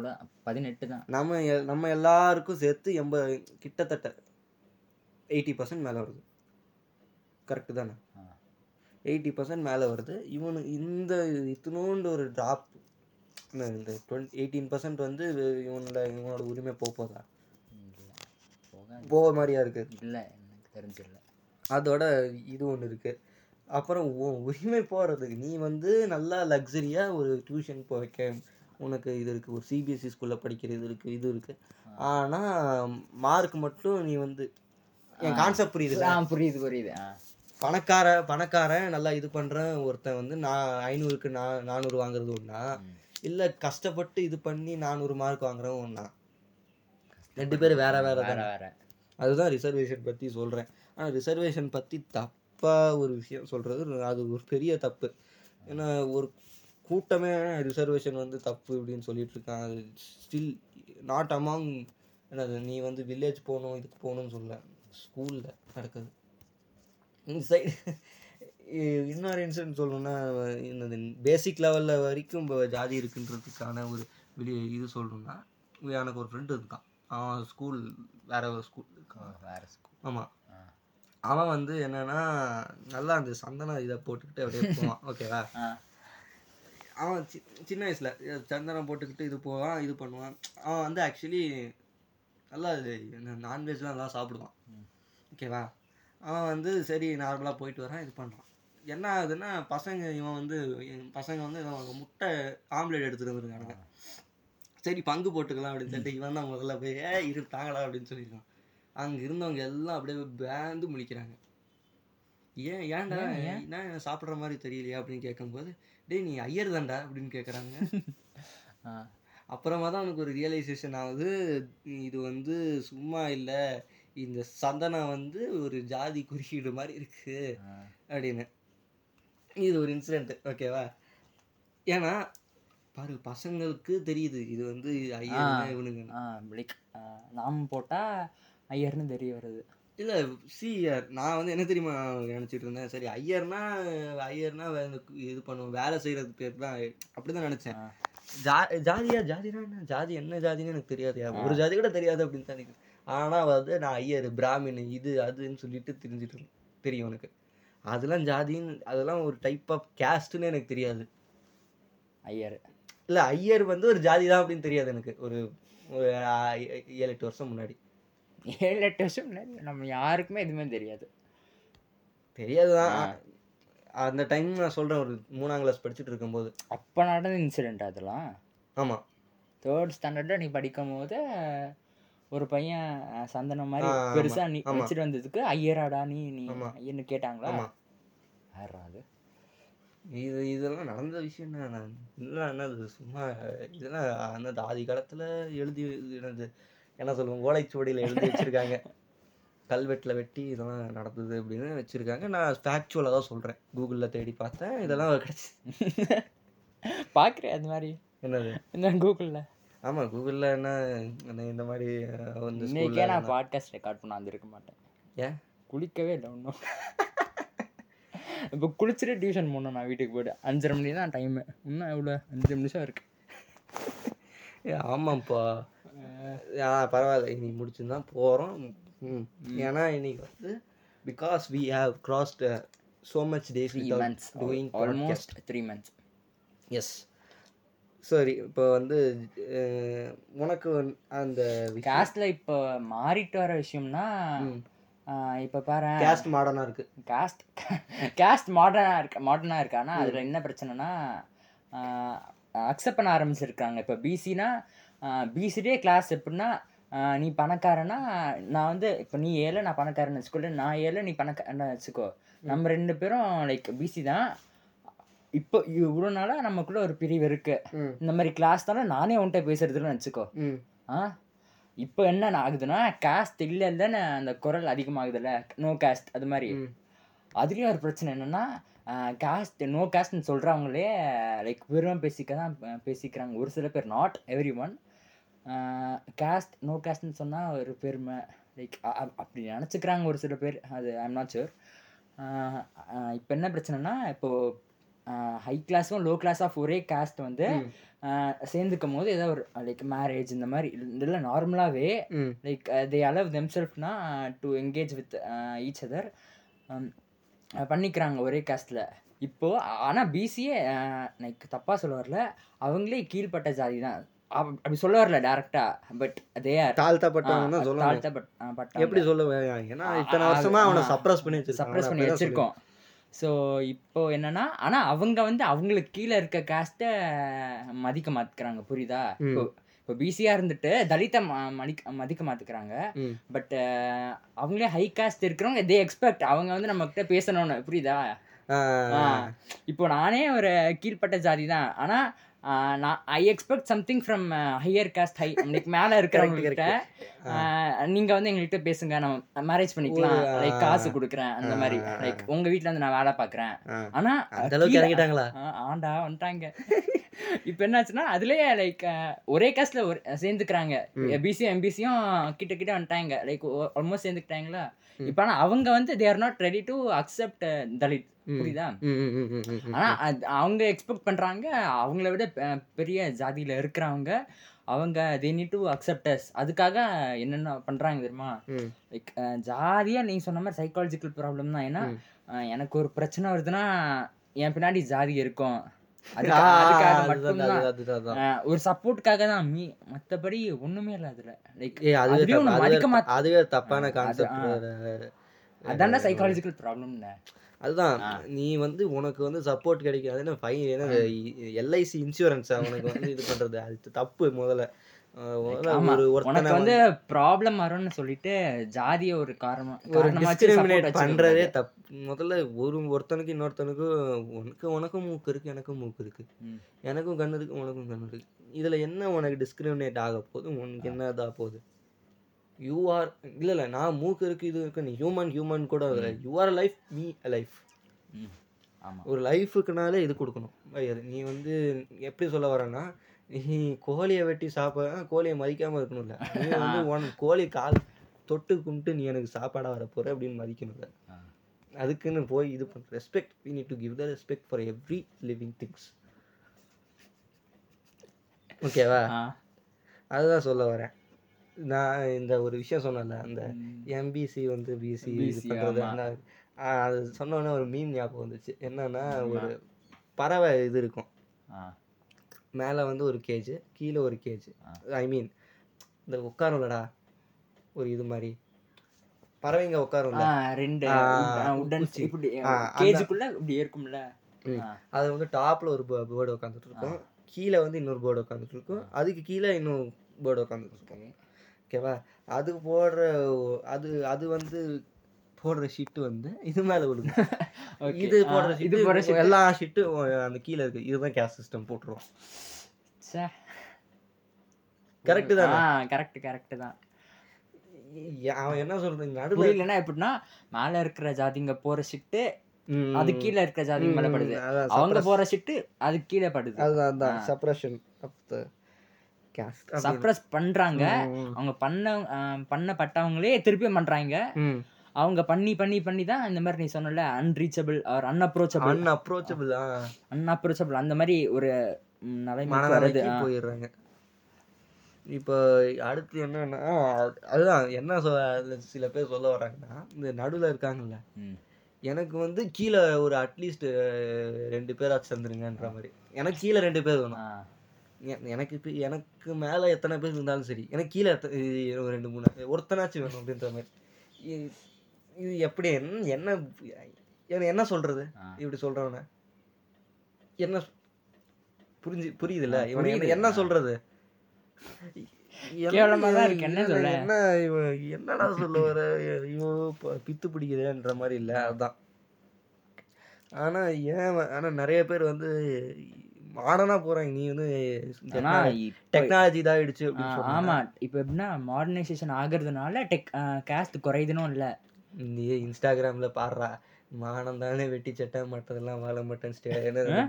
பதினெட்டு தான். நம்ம நம்ம எல்லாருக்கும் சேர்த்து எண்பது கிட்டத்தட்ட எயிட்டி பர்சன்ட் மேலே வருது. கரெக்டு தானே. எயிட்டி பர்சன்ட் மேலே வருது. இவனு இந்த இத்தினோண்டு ஒரு ட்ராப் இந்த டுவெண்ட்டி எயிட்டீன் பர்சன்ட் வந்து இவனோட இவனோட உரிமை போக போதா? போக மாதிரியா இருக்கு? இல்லை எனக்கு தெரிஞ்சிடல அதோட இது ஒன்று இருக்கு. அப்புறம் உரிமை போகிறதுக்கு நீ வந்து நல்லா லக்ஸரியாக ஒரு டியூஷன் போய் வைக்க உனக்கு இது இருக்குது ஒரு சிபிஎஸ்சி ஸ்கூலில் படிக்கிற இது இருக்குது இது இருக்குது ஆனால் மார்க் மட்டும் நீ வந்து என் கான்செப்ட் புரியுது புரியுது. புரியுது பணக்கார பணக்காரன் நல்லா இது பண்ணுறேன் ஒருத்தன் வந்து நான் ஐநூறுக்கு நா நானூறு வாங்குறது ஒன்றா. இல்லை கஷ்டப்பட்டு இது பண்ணி நானூறு மார்க் வாங்குறவன் ஒன்றா ரெண்டு பேரும் வேற வேற வேற வேற. அதுதான் ரிசர்வேஷன் பற்றி சொல்கிறேன் ஆனால் ரிசர்வேஷன் பற்றி தப்பாக ஒரு விஷயம் சொல்கிறது அது ஒரு பெரிய தப்பு. ஏன்னா ஒரு கூட்டமே ரிசர்வேஷன் வந்து தப்பு இப்படின்னு சொல்லிட்டு இருக்கான் அது ஸ்டில் நாட் அமாங் என்னது நீ வந்து வில்லேஜ் போகணும் இதுக்கு போகணும்னு சொல்ல. ஸ்கூலில் நடக்குது. சைடு இன்னொரு இன்சிடென்ட் சொல்லணும்னா என்னது பேசிக் லெவலில் வரைக்கும் இப்போ ஜாதி இருக்குன்றதுக்கான ஒரு வெளியே இது சொல்லணும்னா எனக்கு ஒரு ஃப்ரெண்டு இருக்கான். அவன் ஸ்கூல் வேற ஒரு ஸ்கூல் ஓ, வேற ஸ்கூல் ஆமாம் அவன் வந்து என்னன்னா நல்லா அந்த சந்தன இதை போட்டுக்கிட்டு அப்படியே போவான். ஓகேவா அவன் சி சின்ன வயசில் சந்தனம் போட்டுக்கிட்டு இது போவான் இது பண்ணுவான். அவன் வந்து ஆக்சுவலி நல்லா இது நான்வெஜ்லாம் நல்லா சாப்பிடுவான். ஓகேவா அவன் வந்து சரி நார்மலாக போயிட்டு வரான் இது பண்ணுறான் என்ன ஆகுதுன்னா பசங்க இவன் வந்து பசங்க வந்து இவன் முட்டை ஆம்லேட் எடுத்துட்டு வந்துருக்கானுங்க. சரி பங்கு போட்டுக்கலாம் அப்படின்னு சொல்லிட்டு இவன் தான் முதல்ல போய் ஏ இரு தாங்கடா அப்படின்னு சொல்லியிருக்கான் அங்கே இருந்தவங்க எல்லாம் அப்படியே பேந்து முழிக்கிறாங்க. ஏன் ஏன்டா ஏன், சாப்பிட்ற மாதிரி தெரியலையா? அப்படின்னு கேட்கும்போது டேய் நீ ஐயர் தான்டா அப்படின்னு கேட்குறாங்க. அப்புறமா தான் அவனுக்கு ஒரு ரியலைசேஷன் ஆகுது. இது வந்து சும்மா இல்லை. இந்த சந்தனம் வந்து ஒரு ஜாதி குறியீடு மாதிரி இருக்கு அப்படின்னு. இது ஒரு இன்சிடென்ட் ஓகேவா ஏன்னா பாரு பசங்களுக்கு தெரியுது. இது வந்து ஐயர் இவனுங்க நாம் போட்டா ஐயர்னு தெரிய வருது. இல்லை சிஆர் நான் வந்து என்ன தெரியுமா நினச்சிட்டு இருந்தேன்? சரி ஐயர்னா ஐயர்னா இது பண்ணுவோம். வேலை செய்கிறது பேர் தான். அப்படி தான் நினச்சேன். ஜா ஜாதியா ஜாதினா என்ன? ஜாதி என்ன ஜாதின்னு எனக்கு தெரியாது. ஒரு ஜாதி கூட தெரியாது அப்படின்னு தான் எனக்கு ஆனால் வந்து நான் ஐயர் பிராமின் இது அதுன்னு சொல்லிட்டு தெரிஞ்சிட்டு. தெரியும் எனக்கு. அதெல்லாம் ஜாதின்னு அதெல்லாம் ஒரு டைப் ஆஃப் கேஸ்ட்னு எனக்கு தெரியாது. ஐயர். இல்லை ஐயர் வந்து ஒரு ஜாதி தான் அப்படின்னு தெரியாது எனக்கு. ஒரு ஏழு எட்டு வருஷம் முன்னாடி. ஏழு எட்டு வருஷம் முன்னாடி? நம்ம யாருக்குமே எதுவுமே தெரியாது. தெரியாது தான். அந்த டைம் நான் சொல்கிறேன் ஒரு மூணாம் கிளாஸ் படிச்சுட்டு இருக்கும்போது. அப்போ நடந்த இன்சிடென்ட் அதெல்லாம்? ஆமாம் தேர்ட் ஸ்டாண்டர்டில் நீ படிக்கும் போது ஒரு பையன் சந்தனம் மாதிரி பெருசா நீ. வச்சுட்டு வந்ததுக்கு ஐயராடா நீ நீ ஆமா. ஐயர்னு கேட்டாங்களா? யாரா அது? இது இதெல்லாம் நடந்த விஷயம் தான் நான் இதெல்லாம் என்னது சும்மா இதெல்லாம் அந்த ஆதி காலத்தில் எழுதி என்னது என்ன சொல்லுவோம் ஓலைச்சுவடியில் எழுதி வச்சுருக்காங்க. கல்வெட்டில் வெட்டி இதெல்லாம் நடந்தது அப்படின்னு வச்சுருக்காங்க. நான் ஃபேக்சுவலாக தான் சொல்கிறேன் கூகுளில் தேடி பார்த்தேன். இதெல்லாம் கிடச்சி பார்க்குறேன் அது மாதிரி? என்னது? இந்த கூகுளில் ஆமாம் கூகுளில் என்ன இந்த மாதிரி வந்து இன்னைக்கே நான் பாட்காஸ்ட் ரெக்கார்ட் பண்ண வந்திருக்க மாட்டேன். ஏன்? குளிக்கவே இல்லை இன்னும். இப்போ குளிச்சுட்டு டியூஷன் போகணும் நான் வீட்டுக்கு போய்ட்டு. அஞ்சரை மணி தான் டைமு இன்னும் எவ்வளோ அஞ்சு நிமிஷம் இருக்கு. ஏ ஆமாம்ப்பா. ஆ பரவாயில்ல. இன்னைக்கு முடிச்சுன்னு தான் போகிறோம் ம். ஏன்னா இன்னைக்கு வந்து because we have crossed without months doing podcast. Almost three months yes சரி இப்போ வந்து உனக்கு அந்த காஸ்ட்ல இப்போ மாறிட்டு வர விஷயம்னா இப்போ பாரு. கேஸ்ட் மாடர்னா இருக்கு. காஸ்ட் காஸ்ட் மாடர்னா இருக்க மாடர்னா இருக்கு. ஆனா அதுல என்ன பிரச்சனைனா அக்செப்ட் பண்ண ஆரம்பிச்சிருக்காங்க. இப்போ பிசினா பிசிடே கிளாஸ் எப்படின்னா நீ பணக்காரனா நான் வந்து இப்போ நீ ஏழை நான் பணக்காரன் வச்சுக்கோ. நான் ஏழை நீ பணக்காரன் வச்சுக்கோ. நம்ம ரெண்டு பேரும் லைக் பிசி தான். இப்போ இவ்வளோ நாளாக நமக்குள்ள ஒரு பிரிவு இருக்கு. இந்த மாதிரி கிளாஸ் தானே நானே உன்கிட்ட பேசுறதுன்னு வச்சுக்கோ ம். ஆ? இப்போ என்ன ஆகுதுன்னா காஸ்ட் இல்லை இல்லைன்னு அந்த குரல் அதிகமாகுதுல்ல? நோ காஸ்ட் அது மாதிரி. அதுலேயும் ஒரு பிரச்சனை என்னன்னா காஸ்ட் நோ காஸ்ட்னு சொல்கிறவங்களே லைக் வெறும் பேசிக்க தான் பேசிக்கிறாங்க. ஒரு சில பேர் not every one caste no காஸ்ட்னு சொன்னால் ஒரு பெருமை. லைக் அப்படி நினச்சிக்கிறாங்க ஒரு சில பேர். அது ஐம் நாட் ஷூர் இப்போ என்ன பிரச்சனைனா இப்போது ஹை கிளாஸும் லோ கிளாஸ் ஆஃப் ஒரே காஸ்ட் வந்து சேர்ந்துக்கும் போது ஏதோ ஒரு லைக் மேரேஜ் இந்த மாதிரி இல்லை நார்மலாகவே like they allow தெம்செல்ஃப்னா to engage with each other பண்ணிக்கிறாங்க ஒரே காஸ்டில் இப்போது ஆனால் பிசிஏ லைக் தப்பாக சொல்ல வரல. அவங்களே கீழ்ப்பட்ட ஜாதி தான். அப்ப- அப்படி சொல்ல வரல டேரக்டா பட் தே ஆர் தாழ்த்தப்பட்டவங்க தான் தாழ்த்தப்பட்ட எப்படி சொல்ல ஏன்னா இத்தனை வருஷமா அவனை. சப்ரஸ் பண்ணி சப்ரஸ் பண்ணி வச்சிருக்கோம். ஸோ இப்போ என்னன்னா ஆனா அவங்க வந்து அவங்களுக்கு கீழே இருக்க காஸ்ட்டை மதிக்க மாத்துக்கிறாங்க. புரியுதா? இப்போ இப்போ பிசியா இருந்துட்டு தலித்தை மதிக்க மதிக்க மாத்துக்கிறாங்க. பட் அவங்களே ஹை காஸ்ட் இருக்கிறவங்க தே எக்ஸ்பெக்ட் அவங்க வந்து நம்ம கிட்ட பேசணும்னு. புரியுதா. இப்போ நானே ஒரு கீழ்ப்பட்ட ஜாதி தான். ஆனா ஆ, நான் I expect something from higher caste high like மேல இருக்கிறவங்க கிட்ட ஆ, நீங்க வந்து எங்ககிட்ட பேசுங்க நம்ம மேரேஜ் பண்ணிக்கலாம் லைக் காசு கொடுக்குறேன் அந்த மாதிரி. லைக் உங்க வீட்ல வந்து நான் வேலை பாக்குறேன். ஆ. ஆனா அந்த அளவுக்கு கீழ- இறங்கிட்டாங்களா? ஆண்டா வந்துட்டாங்க. இப்போ என்னாச்சுன்னா அதுலயே லைக் ஒரே காஸ்ட்ல ஒரு சேர்ந்துக்கிறாங்க. பிசியும் எம்பிசியும் கிட்ட கிட்ட வந்துட்டாங்க. லைக் ஆல்மோஸ்ட் சேர்ந்துக்கிட்டாங்களா? இப்போ ஆனா அவங்க வந்து they are not ready to accept Dalit. புரியுதா. ஆனா அவங்க எக்ஸ்பெக்ட் பண்றாங்க அவங்கள விட பெரிய ஜாதியில இருக்கிறவங்க அவங்க தே நீட் டு அக்செப்டஸ் அதுக்காக என்னென்ன பண்றாங்க தெரியுமா. லைக் ஜாதியா நீங்க சொன்ன மாதிரி சைக்காலஜிக்கல் ப்ராப்ளம் தான். ஏன்னா எனக்கு ஒரு பிரச்சனை வருதுன்னா என் பின்னாடி ஜாதி இருக்கும். ஒரு சப்போர்ட்டுக்காக தான். மீ மத்தபடி ஒண்ணுமே இல்ல அதுல. லைக் அதுவே தப்பான கான்செப்ட் அதான்டா சைக்காலஜிக்கல் ப்ராப்ளம் அதுதான். நீ வந்து உனக்கு வந்து சப்போர்ட் கிடைக்காதுன்னு ஃபைன் ஏன்னா எல்ஐசி இன்சூரன்ஸ் உனக்கு வந்து இது பண்றது? அது தப்பு முதல்ல. உனக்கு வந்து ப்ராப்ளம் வரும்னு சொல்லிட்டு ஜாதிய ஒரு காரணம் ஒரு டிஸ்கிரிமினேட் பண்றதே தப்பு முதல்ல ஒரு ஒருத்தனுக்கு இன்னொருத்தனுக்கும் உனக்கு உனக்கும் மூக்கு இருக்கு எனக்கும் மூக்கு இருக்கு. எனக்கும் கண்ணு இருக்கு உனக்கும் கண்ணு இருக்கு. இதுல என்ன உனக்கு டிஸ்கிரிமினேட் ஆக போகுது? உனக்கு என்ன இதா போகுது? யூ ஆர் இல்ல இல்ல நான் மூக்கு இருக்கு இது இருக்கு நீ ஹியூமன் ஹியூமன் கூட you are life me life ம். ஆமா. ஒரு லைஃபுக்குனாலே இது கொடுக்கணும். நீ வந்து எப்படி சொல்ல வரேன்னா நீ கோழியை வெட்டி சாப்பிட கோழியை மதிக்காம இருக்கணும்ல நீ வந்து உனக்கு கோழி கால் தொட்டு கும்பிட்டு நீ எனக்கு சாப்பாடா வர போற அப்படின்னு மதிக்கணும்ல. அதுக்குன்னு போய் இது பண்ண respect we need to give the respect for every living things. ஓகேவா. அதுதான் சொல்ல வரேன். நான் இந்த ஒரு விஷயம் சொன்னேன்ல அந்த எம்பிசி வந்து பிசி அது சொன்ன உடனே ஒரு மீன் ஞாபகம் வந்துச்சு. என்னன்னா ஒரு பறவை இது இருக்கும். மேலே வந்து ஒரு கேஜ் கீழே ஒரு கேஜ். ஐ மீன் இந்த உட்காரும்லடா ஒரு இது மாதிரி. பறவைங்க உட்காரும்ல. ரெண்டு. உடன் கேஜுக்குள்ள இப்படி இருக்கும்ல. அது வந்து டாப்ல ஒரு பேர்டு உட்காந்துட்டு இருக்கும். கீழே வந்து இன்னொரு பேர்டு உட்காந்துட்டு இருக்கும். அதுக்கு கீழே இன்னொரு பேர்டு உட்காந்துட்டு இருக்கும். ஓகேவா? அது போடுற அது அது வந்து போடுற ஷிட்டு வந்து இது மேல Okay. இது போடுற இது போடுற. எல்லா ஷிட்டு அந்த கீழே இருக்கு. இதுதான் கேஸ் சிஸ்டம் போட்டுருவோம். கரெக்ட் தானே? கரெக்ட் கரெக்ட் தான். அவன் என்ன சொல்றது நடுவில் புரியலன்னா எப்படின்னா மேல இருக்கிற ஜாதிங்க போற ஷிட்டு அது கீழே இருக்கிற ஜாதிங்க மேல படுது. அவங்க போற ஷிட்டு அது கீழே படுது. அதுதான் சப்ரஷன் ஆஃப் த சப்ரஸ் பண்றாங்க. அவங்க பண்ண பண்ணப்பட்டவங்களே திருப்பி பண்றாங்க. அவங்க பண்ணி பண்ணி பண்ணி தான் இந்த மாதிரி நீ சொன்னல unreachable or unapproachable unapproachable unapproachable அந்த மாதிரி ஒரு ம், நிலைமைக்கு வருது. போயிடுறாங்க. இப்போ அடுத்து என்னன்னா அதுதான் என்ன சொல்ல சில பேர் சொல்ல வராங்கன்னா இந்த நடுவில் இருக்காங்கல்ல. எனக்கு வந்து கீழே ஒரு அட்லீஸ்ட் ரெண்டு பேராச்சும் தந்துருங்கன்ற மாதிரி. எனக்கு கீழே ரெண்டு பேர் வேணும். எனக்கு இப்போ எனக்கு மேலே எத்தனை பேர் இருந்தாலும் சரி எனக்கு கீழே ஒரு ரெண்டு மூணு ஒருத்தனாச்சும் வேணும் அப்படின்ற மாதிரி. இது எப்படி என்ன என்ன என்ன- என்ன சொல்றது? ஆ. இப்படி சொல்றவன. என்ன புரிஞ்சு புரியுதுல்ல? இவன் என்ன- புரியுது. என்ன இவன் என்னடா சொல்ல வர? ஐயோ பித்து பிடிக்குதுன்ற மாதிரி இல்ல அதான். ஆனா ஏன் ஆனா நிறைய பேர் வந்து மாடர்னா போறாங்க நீ வந்து டெக்னாலஜி சொன்னா ஆமா. இப்ப எப்படின்னா மாடர்னைசேஷன் ஆகுறதுனால டெக் கேஸ்ட் குறையுதுனும் இல்ல. நீ இன்ஸ்டாகிராம்ல பாடுறா. மானம் தானே வெட்டி சட்டை மட்டதெல்லாம் வாழ மாட்டேன்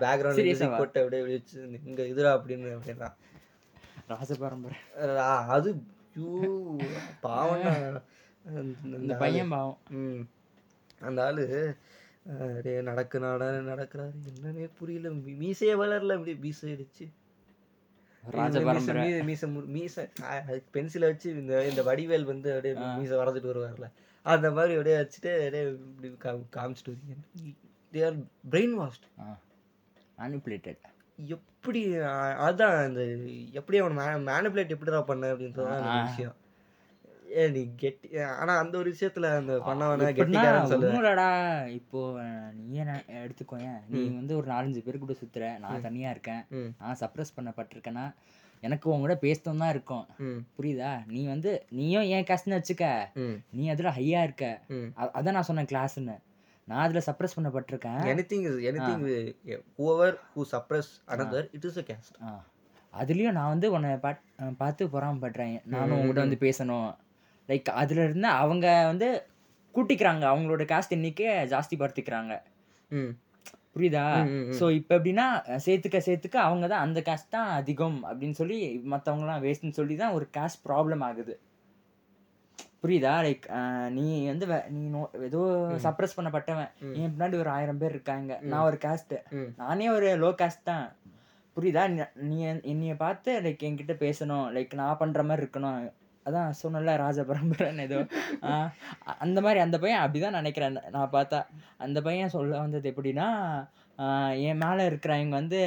பேக்ரவுண்ட் மியூசிக் ஆவா? போட்டு அப்படியே வச்சு இங்க இதுரா அப்படின்னு அப்படின்னா. ராச பரம்பரை அது ஐயோ, பாவம்டா. இந்த பையன் பாவம். அந்த ஆளு அஹ், டேய் நடக்கு நாட நடக்கிறாரு. என்னன்னே புரியல. மீசையே வளரல. அப்படி மீசை அடிச்சு மீசை- மீசை பென்சிலை வச்சு இந்த இந்த வடிவேல் வந்து அப்படியே மீசை வரைஞ்சிட்டு வருவார்ல. அந்த மாதிரி அப்படியே வச்சுட்டு அப்படியே இப்படி காம்- காமிச்சிட்டு வரீங்க they are brainwashed manipulated எப்படி அதான் இந்த எப்படி அவன் மேனிப்புலேட் எப்படிடா பண்ண அப்படின்றது அந்த. விஷயம். நீ கெட்டி ஆனா அந்த ஒரு விஷயத்துல அந்த பண்ணவன சொல்லுவேன் ஒண்ணுலடா இப்போ ந- எடுத்துக்கோயேன் நீ வந்து ஒரு நாலஞ்சு பேர் கூட சுத்துற நான் தனியா இருக்கேன் நான் சப்ரஸ் பண்ணப்பட்டிருக்கேன்னா எனக்கு உன் கூட பேசணும் தான் இருக்கும். புரியுதா? நீ வந்து நீயும் ஏன் காசுன்னு வச்சுக்க? நீ அதுல ஹையா இருக்க. அதான் நான் சொன்னேன் கிளாஸ்ன்னு நான் அதுல சப்ரஸ் பண்ணப்பட்டிருக்கேன். Anything wi- whoever who suppress another it is a caste. ஆ. அதுலயும் நான் வந்து உன்னை பார்த்து பொறாமப்படுறேன். நானும் உங்ககிட்ட வந்து பேசணும். லைக் அதுல இருந்து அவங்க வந்து கூட்டிக்கிறாங்க. அவங்களோட காஸ்ட் எண்ணிக்கை ஜாஸ்தி படுத்திக்கிறாங்க. புரியுதா. ஸோ இப்போ எப்படின்னா சேர்த்துக்க சேர்த்துக்க அவங்க தான் அந்த காஸ்ட் தான் அதிகம் அப்படின்னு சொல்லி மற்றவங்களாம் வேஸ்ட்னு சொல்லி தான் ஒரு காஸ்ட் ப்ராப்ளம் ஆகுது. புரியுதா? லைக் நீ வந்து நீ நோ ஏதோ சப்ரஸ் பண்ணப்பட்டவன். என் பின்னாடி ஒரு ஆயிரம் பேர் இருக்காங்க? நான் ஒரு காஸ்ட். நானே ஒரு லோ காஸ்ட் தான். புரியுதா? நீ- நீ என்- என்னைய பார்த்து லைக் என்கிட்ட பேசணும். லைக் நான் பண்ற மாதிரி இருக்கணும். அதான் சொன்னல ராஜ பரம்பரைன்னு ஏதோ அந்த மாதிரி அந்த பையன் அப்படிதான் நினைக்கிறேன் நான் பார்த்தா அந்த பையன் சொல்ல வந்தது எப்படின்னா ஆஹ் என் மேல இருக்கிறவங்க வந்து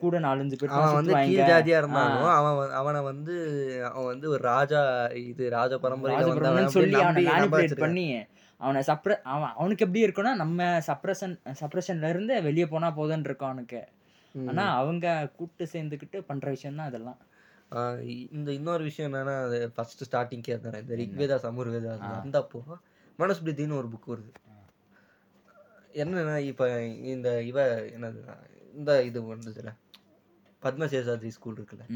கூட நாலஞ்சு பேர் அவன் வந்து சுத்துவாங்க. கீழ் ஜாதியா இருந்தாலும் அவன் அவனை வந்து அவன் வந்து ஒரு ராஜா இது ராஜ ராஜபுரம்னு சொல்லி அவனை மேனிபுலேட். பண்ணி அவனை சப்ர அவன் அவனுக்கு எப்படி இருக்குன்னா நம்ம சப்ரஷன் சப்ரஷன்ல இருந்து வெளியே போனா போதும்னு இருக்கும் அவனுக்கு. ஆனா அவங்க கூட்டு சேர்ந்துக்கிட்டு பண்ற விஷயம் தான் அதெல்லாம் இந்த இன்னொரு விஷயம் என்னன்னா அது ஃபர்ஸ்ட் ஸ்டார்டிங்கே இருந்தாரு இந்த ரிக்வேதா சமுர்வேதா வந்தப்போ மனுஸ்மிருதின்னு ஒரு புக் வருது. என்னன்னா இப்ப இந்த இவ என்னது இந்த இது வந்ததுல பத்மசேஷாத்ரி ஸ்கூல் இருக்குல்ல.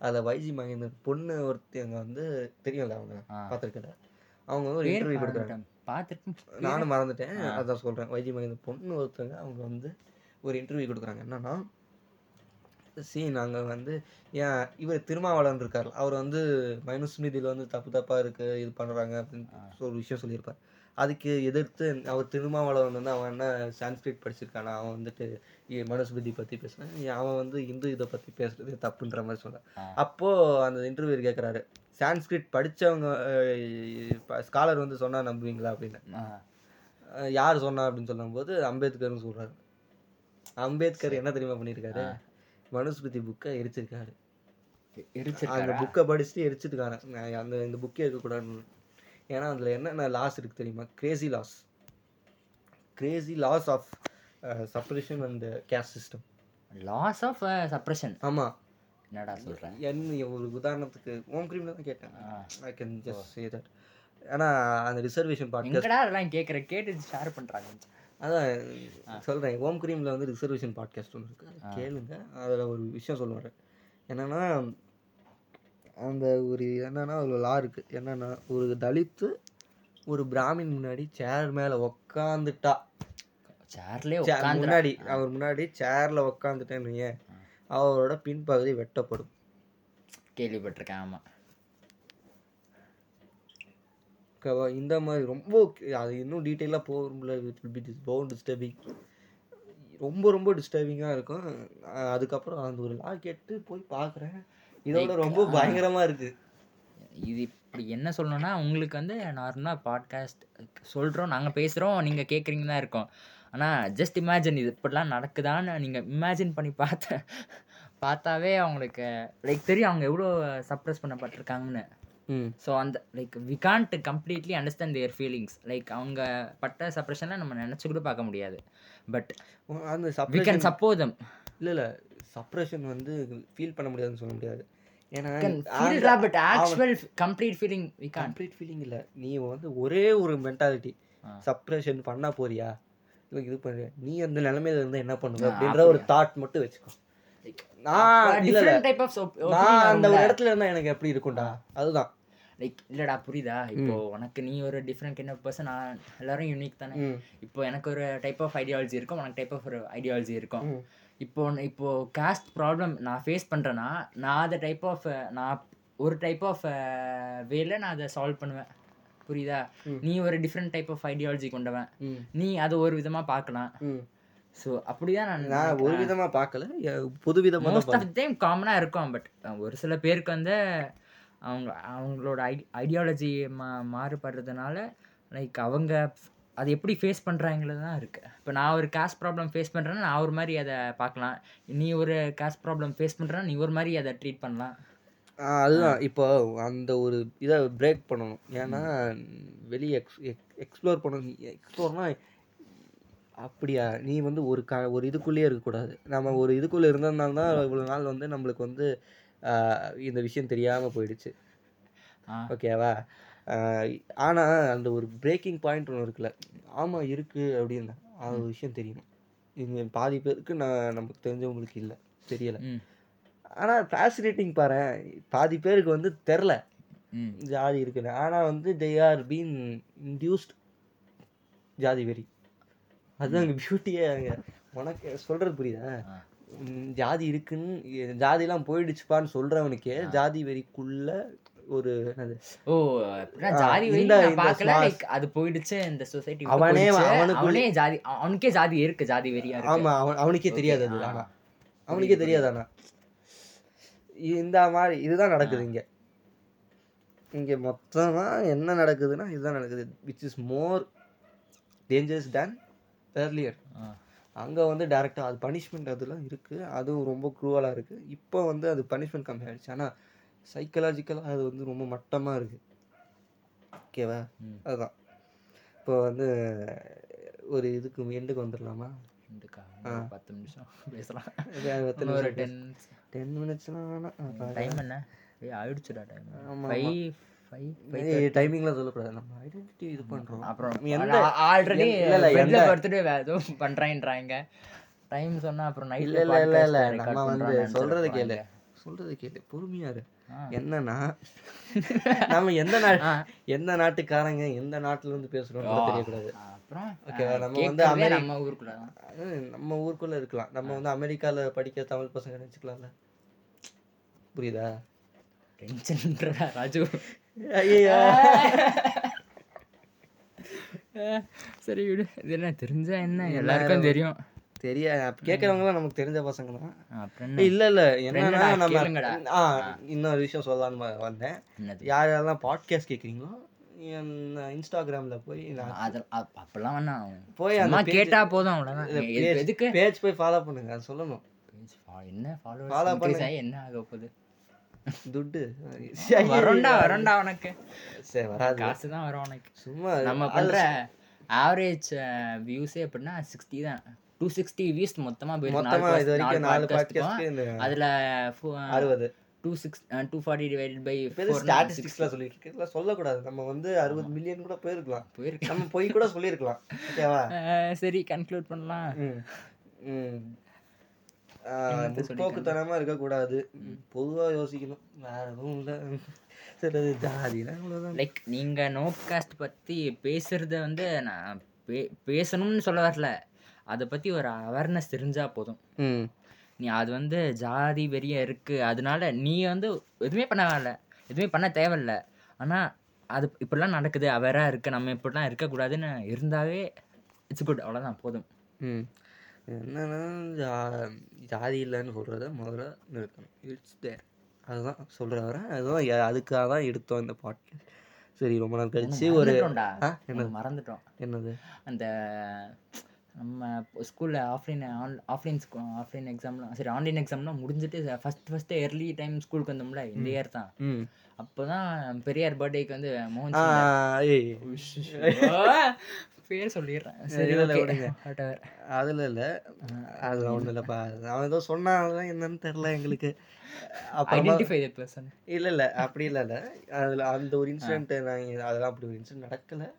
அதுல வைஜி மகேந்திரன் பொண்ணு ஒருத்தவங்க வந்து தெரியும்ல அவங்க. பார்த்துருக்கல? அவங்க வந்து ஒரு இன்டர்வியூ கொடுக்குறாங்க. பார்த்துட்டு நானும் மறந்துட்டேன் அதான் சொல்றேன். வைஜி மகேந்திரன் பொண்ணு ஒருத்தவங்க அவங்க வந்து ஒரு இன்டர்வியூ கொடுக்குறாங்க. என்னன்னா சி நாங்கள் வந்து ஏன் இவர் திருமாவளவன் இருக்கார். அவர் வந்து மனுஸ்மிருதியில் வந்து தப்பு தப்பாக இருக்கு இது பண்ணுறாங்க அப்படின்னு ஒரு விஷயம் சொல்லியிருப்பார். அதுக்கு எதிர்த்து அவர் திருமாவளவன் வந்து அவன் என்ன சான்ஸ்கிரிட் படிச்சிருக்கானா அவன் வந்துட்டு மனுஸ்மிருதி பற்றி பேசுனான் அவன் வந்து இந்து இதை பற்றி பேசுறது தப்புன்ற மாதிரி சொன்னான். அப்போது அந்த இன்டர்வியூ கேட்குறாரு சான்ஸ்கிரிட் படித்தவங்க ஸ்காலர் வந்து சொன்னா நம்புவீங்களா அப்படின்னு. யார் சொன்னா அப்படின்னு சொல்லும்போது அம்பேத்கர்னு சொல்றாரு. அம்பேத்கர் என்ன தெரியுமா பண்ணியிருக்காரு மனுஸ்மிருதி புக்கை எரிச்சிருக்காரு. அந்த? புக்கை படிச்சுட்டு எரிச்சிருக்காரு அந்த இந்த புக்கே இருக்கக்கூடாதுன்னு. ஏன்னா அதில் என்னென்ன லாஸ் இருக்கு தெரியுமா? Crazy laws crazy laws of suppression and caste system laws of suppression ஆமாம் என்னடா சொல்றேன் என்ன ஒரு உதாரணத்துக்கு ஓம் கிரீம்ல தான் கேட்டேன். I can just say that ஏன்னா அந்த ரிசர்வேஷன் எங்கடா அதெல்லாம் கேக்குற? கேட்டு ஷேர் பண்றாங்க. அதான் சொல்கிறேன் ஓம் கிரீமில் வந்து ரிசர்வேஷன் பாட்காஸ்ட் ஒன்று இருக்குது கேளுங்க. அதில் ஒரு விஷயம் சொல்லுவார் என்னென்னா அந்த ஒரு என்னன்னா ஒரு லா இருக்குது என்னென்னா ஒரு தலித்து ஒரு பிராமின் முன்னாடி சேர் மேலே உக்காந்துட்டா. சேர்லயே முன்னாடி அவர் முன்னாடி சேரில் உக்காந்துட்டேன்னு ஏன் அவரோட பின்பகுதி வெட்டப்படும். கேள்விப்பட்டிருக்கேன். ஆமா. ஓகேவா இந்த மாதிரி ரொம்ப அது இன்னும் டீட்டெயிலாக போகும்ல it will be this bound disturbing ரொம்ப ரொம்ப டிஸ்டர்பிங்காக இருக்கும். அதுக்கப்புறம் அந்த ஒரு லா கேட்டு போய் பார்க்குறேன் இதோட ரொம்ப பயங்கரமாக இருக்குது இது அப்படி என்ன சொல்லணும்னா உங்களுக்கு வந்து நார்மலாக பாட்காஸ்ட் சொல்கிறோம் நாங்கள் பேசுகிறோம் நீங்கள் கேட்குறீங்க தான் இருக்கோம். ஆனால் ஜஸ்ட் இமேஜின் இது இப்படிலாம் நடக்குதான்னு நீங்கள் இமேஜின் பண்ணி பார்த்த பார்த்தாவே அவங்களுக்கு லைக் தெரியும் அவங்க எவ்வளோ சப்ரஸ் பண்ணப்பட்டிருக்காங்கன்னு. ஸோ அந்த like we can't completely understand their feelings like அவங்க பட்ட சப்ரஷனை நம்ம நினச்சி கூட பார்க்க முடியாது. பட் அந்த வி கேன் சப்போதம் இல்லை இல்லை. சப்ரேஷன் வந்து ஃபீல் பண்ண முடியாதுன்னு சொல்ல முடியாது. ஏன்னா feel but actual complete feeling we complete feeling இல்லை. நீ வந்து ஒரே ஒரு மென்டாலிட்டி. சப்ரேஷன் பண்ண போறியா? இல்லை இது பண்ணு. நீ அந்த நிலைமையில இருந்தா என்ன பண்ணுவ? ஆ, அப்படின்ற ஒரு தாட் மட்டும் வச்சுக்கோ. நான் நான் அந்த ஒரு இடத்துல இருந்தா எனக்கு எப்படி இருக்கும்டா? அதுதான். லைக் இல்லடா புரியுதா? இப்போ உனக்கு நீ ஒரு டிஃப்ரெண்ட் கைண்ட் ஆஃப் பர்சன் நான் எல்லாரும் யூனிக் தானே. இப்போ எனக்கு ஒரு டைப் ஆஃப் ஐடியாலஜி இருக்கும் உனக்கு டைப் ஆஃப் ஒரு ஐடியாலஜி இருக்கும். இப்போ இப்போ காஸ்ட் ப்ராப்ளம் நான் ஃபேஸ் பண்ணுறேன்னா நான் அதை டைப் ஆஃப் நான் ஒரு டைப் ஆஃப் வேல நான் அதை சால்வ் பண்ணுவேன். புரியுதா? நீ ஒரு டிஃப்ரெண்ட் டைப் ஆஃப் ஐடியாலஜி கொண்டவன். நீ அதை ஒரு விதமாக பார்க்கலாம். ஸோ அப்படிதான் நான் நான் ஒரு விதமா பார்க்கல புது விதமா தான் மோஸ்ட் ஆஃப் டைம் காமனாக இருக்கும் பட் ஒரு சில பேருக்கு வந்து அவங்க அவங்களோட ஐ ஐடியாலஜி மா மாறுபடுறதுனால லைக் அவங்க அதை எப்படி ஃபேஸ் பண்ணுறாங்கிறது தான் இருக்குது இப்போ நான் ஒரு காஸ்ட் ப்ராப்ளம் ஃபேஸ் பண்ணுறேன்னா நான் ஒரு மாதிரி அதை பார்க்கலாம். நீ ஒரு காஸ்ட் ப்ராப்ளம் ஃபேஸ் பண்ணுறேன்னா நீ ஒரு மாதிரி அதை ட்ரீட் பண்ணலாம். அதுதான். இப்போ அந்த ஒரு இதை பிரேக் பண்ணணும். ஏன்னா வெளியே எக்ஸ் எக்ஸ்ப்ளோர் பண்ணணும். எக்ஸ்ப்ளோர்னா அப்படியா? நீ வந்து ஒரு க ஒரு இதுக்குள்ளேயே இருக்கக்கூடாது. நம்ம ஒரு இதுக்குள்ளே இருந்ததுனால தான் இவ்வளோ நாள் வந்து நம்மளுக்கு வந்து இந்த விஷயம் தெரியாமல் போயிடுச்சு. ஓகேவா? ஆனால் அந்த ஒரு பிரேக்கிங் பாயிண்ட் ஒன்று இருக்குல்ல. ஆமாம் இருக்குது அப்படின்னு அது ஒரு விஷயம் தெரியணும். இங்கே பாதி பேருக்கு நான் நமக்கு தெரிஞ்சவங்களுக்கு இல்லை. தெரியலை. ஆனால் ஃபேசினேட்டிங் பாரு பாதி பேருக்கு வந்து தெரில. ஜாதி இருக்குன்னு. ஆனால் வந்து தே ஆர் பீன் இன்டியூஸ்ட் ஜாதி வெறி. அதுதான் அங்கே பியூட்டியே அங்கே. உனக்கு சொல்கிறது புரியுதா? ஜாதி இருக்குன்னு ஜாதிலாம் போயிடுச்சுப்பான்னு சொல்கிறவனுக்கே ஜாதி வெறிக்குள்ள ஒரு ஓ ஜாதி பார்க்கல. அது போயிடுச்சு இந்த சொசைட்டி அவனே அவனுக்குள்ள- அவனே ஜாதி அவனுக்கே ஜாதி இருக்கு ஜாதி வெறியா ஆமாம் அவன் அவனுக்கே தெரியாது அது அவனுக்கே தெரியாது ஆனா. இந்த மாதிரி இதுதான் நடக்குது இங்க. இங்க மொத்தமா என்ன நடக்குதுன்னா இதுதான் நடக்குது. Which is more dangerous than ஆ. அங்க வந்து டேரெக்டாக அது பனிஷ்மெண்ட் அதெல்லாம் இருக்கு. அதுவும் ரொம்ப க்ரூவலாக இருக்கு. இப்போ வந்து அது பனிஷ்மெண்ட் கம்மி ஆயிடுச்சு. ஆனா சைக்கலாஜிக்கலாக அது வந்து ரொம்ப மட்டமா இருக்கு. ஓகேவா. அதுதான் இப்போ வந்து ஒரு இதுக்கு எண்டுக்கு வந்துடலாமா பத்து நிமிஷம் பேசலாம். ஒரு டென் டென் மினிட்ஸ்லாம் வேணாம். டைம் என்ன? ஆயிடுச்சுடா டைம் ஃபைவ் ஃபைவ் டைமிங்லாம் சொல்லக்கூடாது. நம்ம ஐடென்டிட்டி இது பண்றோம். அப்புறம் எந்த ஆல்ரெடி இல்ல, படுத்துட்டு வேற எதுவும் பண்றேன்றாங்க. டைம் சொன்னா அப்புறம் நைட்ல இல்ல இல்ல இல்ல இல்ல. நம்ம வந்து சொல்றத கேளு. சொல்றத கேளு. பொறுமையா இரு. ஆ. என்னன்னா நம்ம எந்த நாட்டு எந்த நாட்டுக்காரங்க எந்த நாட்டுல இருந்து பேசுறோம் தெரியக்கூடாது. ஓகேவா, நம்ம வந்து நம்ம ஊருக்குள்ள நம்ம ஊருக்குள்ள இருக்கலாம். நம்ம வந்து அமெரிக்கால படிக்க தமிழ் பசங்க நினைச்சுக்கலாம்ல. புரியுதா? டென்ஷன்ன்றா ராஜு. ஐயா சரி விடு. இது என்ன தெரிஞ்சா என்ன? எல்லாருக்கும் தெரியும். தெரியா கேட்கறவங்களாம் நமக்கு தெரிஞ்ச பசங்க தான் இல்ல இல்ல. என்னன்னா நம்ம. ஆ இன்னொரு விஷயம் சொல்லலாம்னு வந்தேன். யார் யாரெல்லாம் பாட்காஸ்ட் கேட்குறீங்களோ இன்ஸ்டாகிராம்ல போய் அப்பெல்லாம் வேணாம் போய் அந்த கேட்டா போதும் அவ்வளவுதான். பேஜ் போய் ஃபாலோ பண்ணுங்க சொல்லணும். என்ன இன்க்ரீஸ் பண்ணுங்க. ஆகி என்ன ஆக போகுது? துட்டு. வரண்டா வரண்டா உனக்கு. சரி வராது. காசு தான் வரும் உனக்கு. சும்மா நம்ம பண்ற ஆவரேஜ் வியூஸே எப்படின்னா சிக்ஸ்டி தான். டூ சிக்ஸ்டி வியூஸ் மொத்தமா போயிருக்கு. அதுல அறுபது. Two six two forty divided by ஸ்டாட்டிஸ்டிக்ஸ்ல சொல்லிட்டு இருக்கு சொல்லக்கூடாது. நம்ம வந்து அறுபது மில்லியன் கூட போயிருக்கலாம். போயிருக்கு நம்ம போய் கூட சொல்லியிருக்கலாம். ஓகேவா? சரி கன்க்ளூட் பண்ணலாம். ம். ம். ஆ, என்னத்த முற்போக்குத்தனமா இருக்கக்கூடாது. பொதுவா யோசிக்கணும். வேற எதுவும் இல்லை. ஜாதிலாம் இவ்வளோதான் லைக் நீங்க நோப்காஸ்ட் பத்தி பேசுறத வந்து நான் பே பேசணும்னு சொல்ல வரல. அதை பத்தி ஒரு அவேர்னஸ் தெரிஞ்சா போதும். நீ அது வந்து ஜாதி வெறிய இருக்கு. அதனால நீ வந்து எதுவுமே பண்ண வேலை எதுவுமே பண்ண தேவையில்ல. ஆனா அது இப்படிலாம் நடக்குது. அவரா இருக்கு. நம்ம இப்படிலாம் இருக்கக்கூடாதுன்னு இருந்தாவே இட்ஸ் குட் அவ்வளோதான் போதும். ம். என்னன்னா ஜா ஜாதி இல்லைன்னு சொல்கிறத முதல்ல நிறுத்தணும். இட்ஸ் தேர் அதுதான் சொல்கிறேன் வரேன் அதுதான் அதுக்காக தான் எடுத்தோம் இந்த பாட்டு. சரி ரொம்ப நாள் கழிச்சு ஒரு ஒண்ணு மறந்துட்டோம். என்னது? அந்த நம்ம ஸ்கூலில் ஆஃப்லைன் ஆன் ஆஃப்லைன் ஆஃப்லைன் எக்ஸாம்லாம் சரி ஆன்லைன் எக்ஸாம்லாம் முடிஞ்சிட்டு ஃபஸ்ட் ஃபஸ்ட்டு early டைம் ஸ்கூலுக்கு வந்தோம்ல இந்த இயர் தான். அப்போ தான் பெரியார் பர்த்டேக்கு வந்து மோகன் பேர் சொல்லிடுறேன். அதில் இல்லை. அதெல்லாம் ஒன்றும் இல்லைப்பா. அவன் ஏதோ சொன்னான் என்னன்னு தெரில எங்களுக்கு. the person. இல்லை இல்லை. அப்படி இல்லை இல்லை. அதில் அந்த ஒரு இன்சிடென்ட் நான் அதெல்லாம் அப்படி ஒரு இன்சிடென்ட் நடக்கல.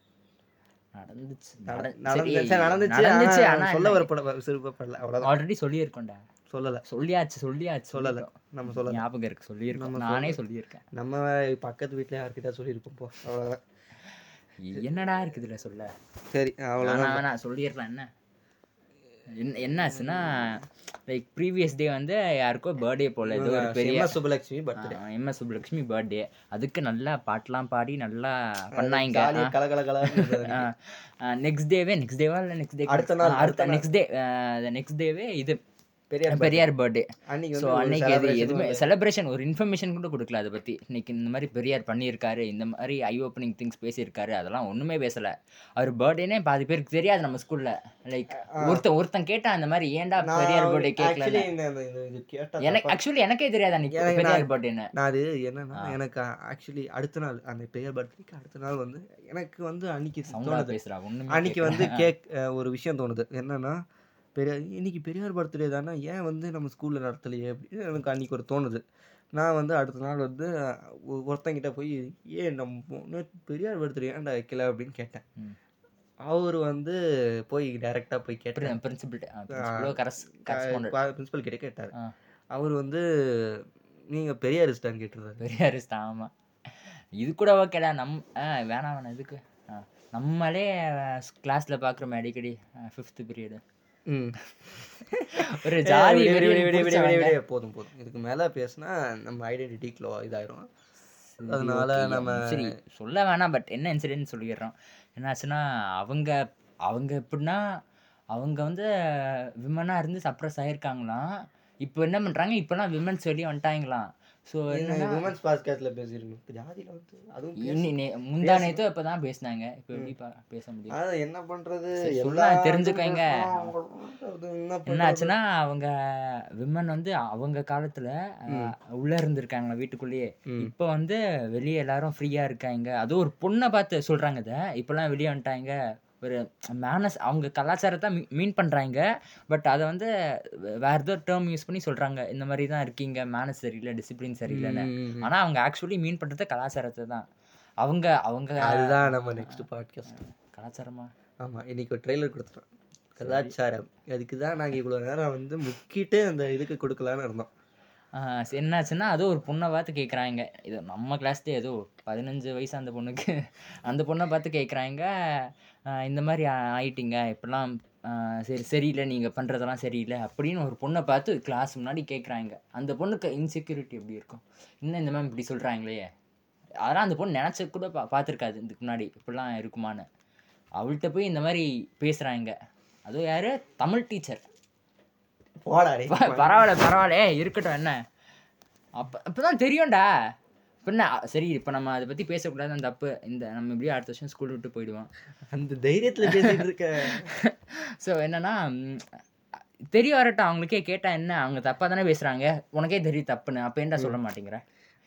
நடந்துச்சு. நடந்துச்சு நடந்துச்சு. சொல்ல வரப்பட விருப்பப்படல. அவ்வளோதான் ஆல்ரெடி சொல்லியிருக்கோம்டா. சொல்லலை. சொல்லியாச்சு சொல்லியாச்சு. சொல்லலை. நம்ம சொல்லலை. ஞாபகம் இருக்கு. சொல்லியிருக்கோம். நானே சொல்லியிருக்கேன். நம்ம பக்கத்து வீட்டில் யார்கிட்ட சொல்லியிருப்போம் போ. அவ்வளோதான் என்னடா இருக்குது இதுல சொல்ல? சரி அவ்வளோதான் வேணாம் சொல்லிடலாம் என்ன? என்ன ஆச்சுன்னா லைக் ப்ரீவியஸ் டே வந்து யாருக்கோ பர்த்டே போல. ஏதோ ஒரு பெரிய Subhalakshmi birthday M S Subbulakshmi birthday அதுக்கு நல்லா பாட்டெல்லாம் பாடி நல்லா பண்ணாங்க. நெக்ஸ்ட் டேவே நெக்ஸ்ட் டேவா இல்லை நெக்ஸ்ட் டே அடுத்த நாள், அடுத்த நெக்ஸ்ட் டே நெக்ஸ்ட் டேவே இது. பெரிய பெரியார் பர்த்டே அன்னைக்கு ஸோ அன்னைக்கு celebration எதுவுமே செலிப்ரேஷன் ஒரு இன்ஃபர்மேஷன் கூட கொடுக்கல அதை பற்றி இன்னைக்கு இந்த மாதிரி பெரியார் பண்ணியிருக்காரு இந்த மாதிரி ஐ ஓப்பனிங் திங்ஸ் பேசியிருக்காரு அதெல்லாம் ஒன்றுமே பேசலை. அவர் பர்த்டேனே பாதி பேருக்கு தெரியாது நம்ம ஸ்கூலில் லைக் ஒருத்தன் ஒருத்தன் கேட்டான் அந்த மாதிரி ஏன்டா பெரியார் பர்த்டே கேட்கல எனக்கு ஆக்சுவலி எனக்கே தெரியாது அன்னைக்கு பெரியார் பர்த்டேன்னு நான் அது என்னன்னா எனக்கு ஆக்சுவலி அடுத்த நாள் அந்த பெரியார் பர்த்டேக்கு அடுத்த நாள் வந்து எனக்கு வந்து அன்னைக்கு பேசுறா ஒண்ணுமே அன்னைக்கு வந்து கேக் ஒரு விஷயம் தோணுது. என்னன்னா பெரிய இன்னைக்கு பெரியார் பர்த்டே தானே ஏன் வந்து நம்ம ஸ்கூலில் நடத்தலையே அப்படின்னு எனக்கு அன்னைக்கு ஒரு தோணுது. நான் வந்து அடுத்த நாள் வந்து ஒருத்தங்கிட்ட போய் ஏன் நம்ம பெரியார் பர்த்டே ஏன்டா வைக்கல? அப்படின்னு கேட்டேன். அவர் வந்து போய் டைரெக்டாக போய் கேட்டேன் பிரின்சிபல் பிரின்சிபலோ கிட்ட? கேட்டார். அவர் வந்து நீங்கள் பெரியாரிஸ்டான்னு கேட்டிருந்தாரு. பெரியார் தான் ஆமா. இது கூட ஓகேடா. நம் ஆ வேணாம் வேணாம் இதுக்கு. நம்மளே கிளாஸ்ல பாக்குறோமே அடிக்கடி ஃபிஃப்த் பீரியடு ஒரு ஜாதி. போதும் போதும். இதுக்கு மேல பேசினா நம்ம ஐடென்டிட்டி க்ளோ இதாயிரும். அதனால. நம்ம சரி. சொல்ல வேணாம் பட் என்ன இன்சிடென்ட் சொல்லிடுறோம். என்னாச்சுன்னா அவங்க அவங்க எப்படின்னா அவங்க வந்து விமனாக இருந்து சப்ரஸ் ஆயிருக்காங்களாம். இப்போ என்ன பண்ணுறாங்க இப்போலாம் விமன்ஸ் வெளியே வந்துட்டாங்களாம். ஸோ உமன்ஸ் பாஸ்கெட்ல பேசிருக்கோம் இப்போ ஜாதியில வந்து அதுவும் முந்தா நேத்தோ இப்போ தான் பேசினாங்க. இப்போ எப்படி பேச முடியும் அது என்ன பண்றது? சரி, எல்லா சொல்ல தெரிஞ்சுக்கங்க. அது என்ன என்ன பண்றது? ஆச்சுன்னா அவங்க விமன் வந்து அவங்க காலத்துல உள்ள இருந்திருக்காங்க வீட்டுக்குள்ளேயே. இப்போ வந்து வெளியே எல்லாரும் ஃப்ரீயா இருக்காங்க. அதுவும் ஒரு பொண்ணை பார்த்து சொல்றாங்க இதை. இப்பெல்லாம் வெளியே வந்துட்டாங்க. ஒரு மேனஸ் அவங்க கலாச்சாரத்தை மீன் பண்றாங்க. பட் அதை வந்து வேற ஏதோ டேர்ம் யூஸ் பண்ணி சொல்றாங்க. இந்த மாதிரி தான் இருக்கீங்க மேனஸ் சரியில்லை டிசிப்ளின் சரியில்லைன்னு. ம், ம், ம். ஆனா அவங்க ஆக்சுவலி மீன் பண்றது கலாச்சாரத்தை தான். அவங்க அவங்க அதுதான் நம்ம நெக்ஸ்ட் பாட்காஸ்ட் கலாச்சாரமா? ஆமா இன்னைக்கு ஒரு ட்ரெய்லர் கொடுத்துட்டோம். கலாச்சாரம். அதுக்கு தான் நாங்க இவ்வளவு நேரம் வந்து முக்கிட்டு அந்த இதுக்கு கொடுக்கலான்னு இருந்தோம். என்னாச்சுன்னா அது ஒரு பொண்ணை பார்த்து கேட்குறாங்க இது நம்ம கிளாஸ்லேயே ஏதோ பதினஞ்சு வயசு அந்த பொண்ணுக்கு. அந்த பொண்ணை பார்த்து கேட்குறாங்க இந்த மாதிரி ஆயிட்டிங்க. ஆயிட்டீங்க இப்படிலாம் சரி சரியில்லை. நீங்கள் பண்ணுறதெல்லாம் சரியில்லை அப்படின்னு ஒரு பொண்ணை பார்த்து கிளாஸ் முன்னாடி கேட்குறாங்க அந்த பொண்ணுக்கு இன்செக்யூரிட்டி எப்படி இருக்கும்? இன்னும் இந்த மேம் இப்படி சொல்கிறாங்களே அதெல்லாம் அந்த பொண்ணு நினச்ச கூட பா பார்த்துருக்காது. இதுக்கு முன்னாடி இப்படிலாம் இருக்குமான்னு. அவள்கிட்ட போய் இந்த மாதிரி பேசுகிறாங்க அதுவும் யார்? தமிழ் டீச்சர் போடா டேய். பரவாயில்ல பரவாயில்ல. இருக்கட்டும் என்ன? அப்போ அப்பதான் தெரியும்டா. பின்ன சரி இப்போ நம்ம அதை பற்றி பேசக்கூடாது அந்த தப்பு. இந்த நம்ம இப்படியே அடுத்த வருஷம் ஸ்கூல் விட்டு போயிடுவோம். அந்த தைரியத்துல பேசிட்டு இருக்க. ஸோ என்னன்னா தெரிய வரட்டும். அவங்களுக்கே கேட்டால் என்ன? அவங்க தப்பாக தானே பேசுகிறாங்க உனக்கே தெரியும் தப்புன்னு. அப்போ ஏன்டா சொல்ல மாட்டேங்கிற?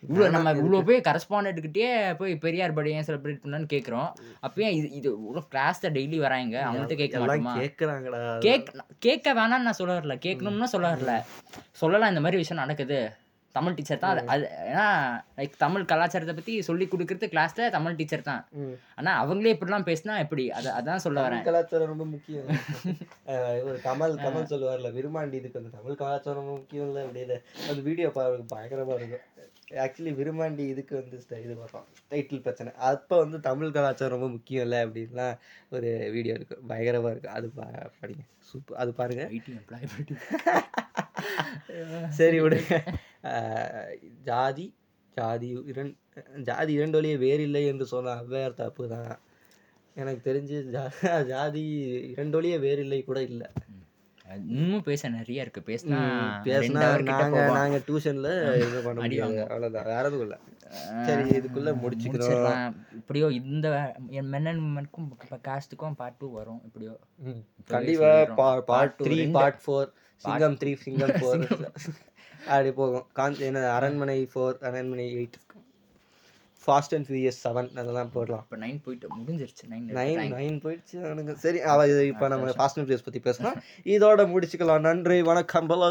இவ்வளோ நம்ம இவ்வளோ போய் கரஸ்பாண்டன்ட்கிட்டே போய் பெரியார் பர்த்டே ஏன் செலிப்ரேட் பண்ணான்னு கேட்குறோம் அப்பயே இது இது இவ்வளோ கிளாஸில் டெய்லி வராங்க. அவங்கள்ட்ட கேட்க மாட்டோமா? கேக்குறாங்கடா. கேக் கேட்க வேணாம்னு நான் சொல்ல வரல கேட்கணும்னு சொல்ல வரல சொல்லலாம் இந்த மாதிரி விஷயம் நடக்குது. தமிழ் டீச்சர் தான் அது ஏன்னா லைக் தமிழ் கலாச்சாரத்தை பற்றி சொல்லி கொடுக்கறது கிளாஸில் தமிழ் டீச்சர் தான். ஆனால் அவங்களே இப்படிலாம் பேசினா எப்படி? அதை அதான் சொல்ல வரேன். தமிழ் கலாச்சாரம் ரொம்ப முக்கியம். ஒரு கமல் கமல் சொல்லுவார்ல விருமாண்டி இதுக்கு வந்து தமிழ் கலாச்சாரம் ரொம்ப முக்கியம் இல்லை அப்படின்னு அந்த வீடியோ பாருங்க பயங்கரமா இருக்கும். ஆக்சுவலி விருமாண்டி இதுக்கு வந்து இது பார்த்தோம் டைட்டில் பிரச்சனை. அப்போ வந்து தமிழ் கலாச்சாரம் ரொம்ப முக்கியம் இல்லை அப்படின்லாம் ஒரு வீடியோ இருக்கு. பயங்கரமா இருக்கு. அது பா- படிங்க. சூப்பர் அது பாருங்க. ஐடி எம்ப்ளாயபிலிட்டி சரி விடுங்க. ஜாதி ஜாதி இரண் ஜாதி இரண்டொழிய வேறில்லை என்று சொன்ன ஔவையார் தப்பு தான். எனக்கு தெரிஞ்சு ஜா- ஜாதி இரண்டொழிய வேறில்லை கூட இல்லை. இன்னும் பேச நிறைய இருக்கு. பேசினா பேசினா நாங்க நாங்க டியூஷன்ல இது பண்ண முடியாது. அவ்வளவுதான். வேற எதுவும் இல்ல. சரி இதுக்குள்ள முடிச்சுக்கிறோம். முடிச்சிடலாம். இப்படியோ இந்த மென் அண்ட் உமனுக்கும் இப்போ காஸ்ட்டுக்கும் பார்ட் டூ வரும். இப்படியோ. கண்டிப்பா. Part three. Part four Singam three Singam four அப்படி போகும். காஞ்சி என்ன Aranmanai four Aranmanai eight Fast and Furious seven அதெல்லாம் போடலாம். இப்போ நைன் போயிட்டு முடிஞ்சிருச்சு நைன் நைன் நைன் போயிடுச்சு அவனுங்க சரி அவ இது இப்போ நம்ம ஃபாஸ்ட் அண்ட் ஃபியூரியஸ் பற்றி பேசலாம். இதோட முடிச்சுக்கலாம். நன்றி வணக்கம் பலோ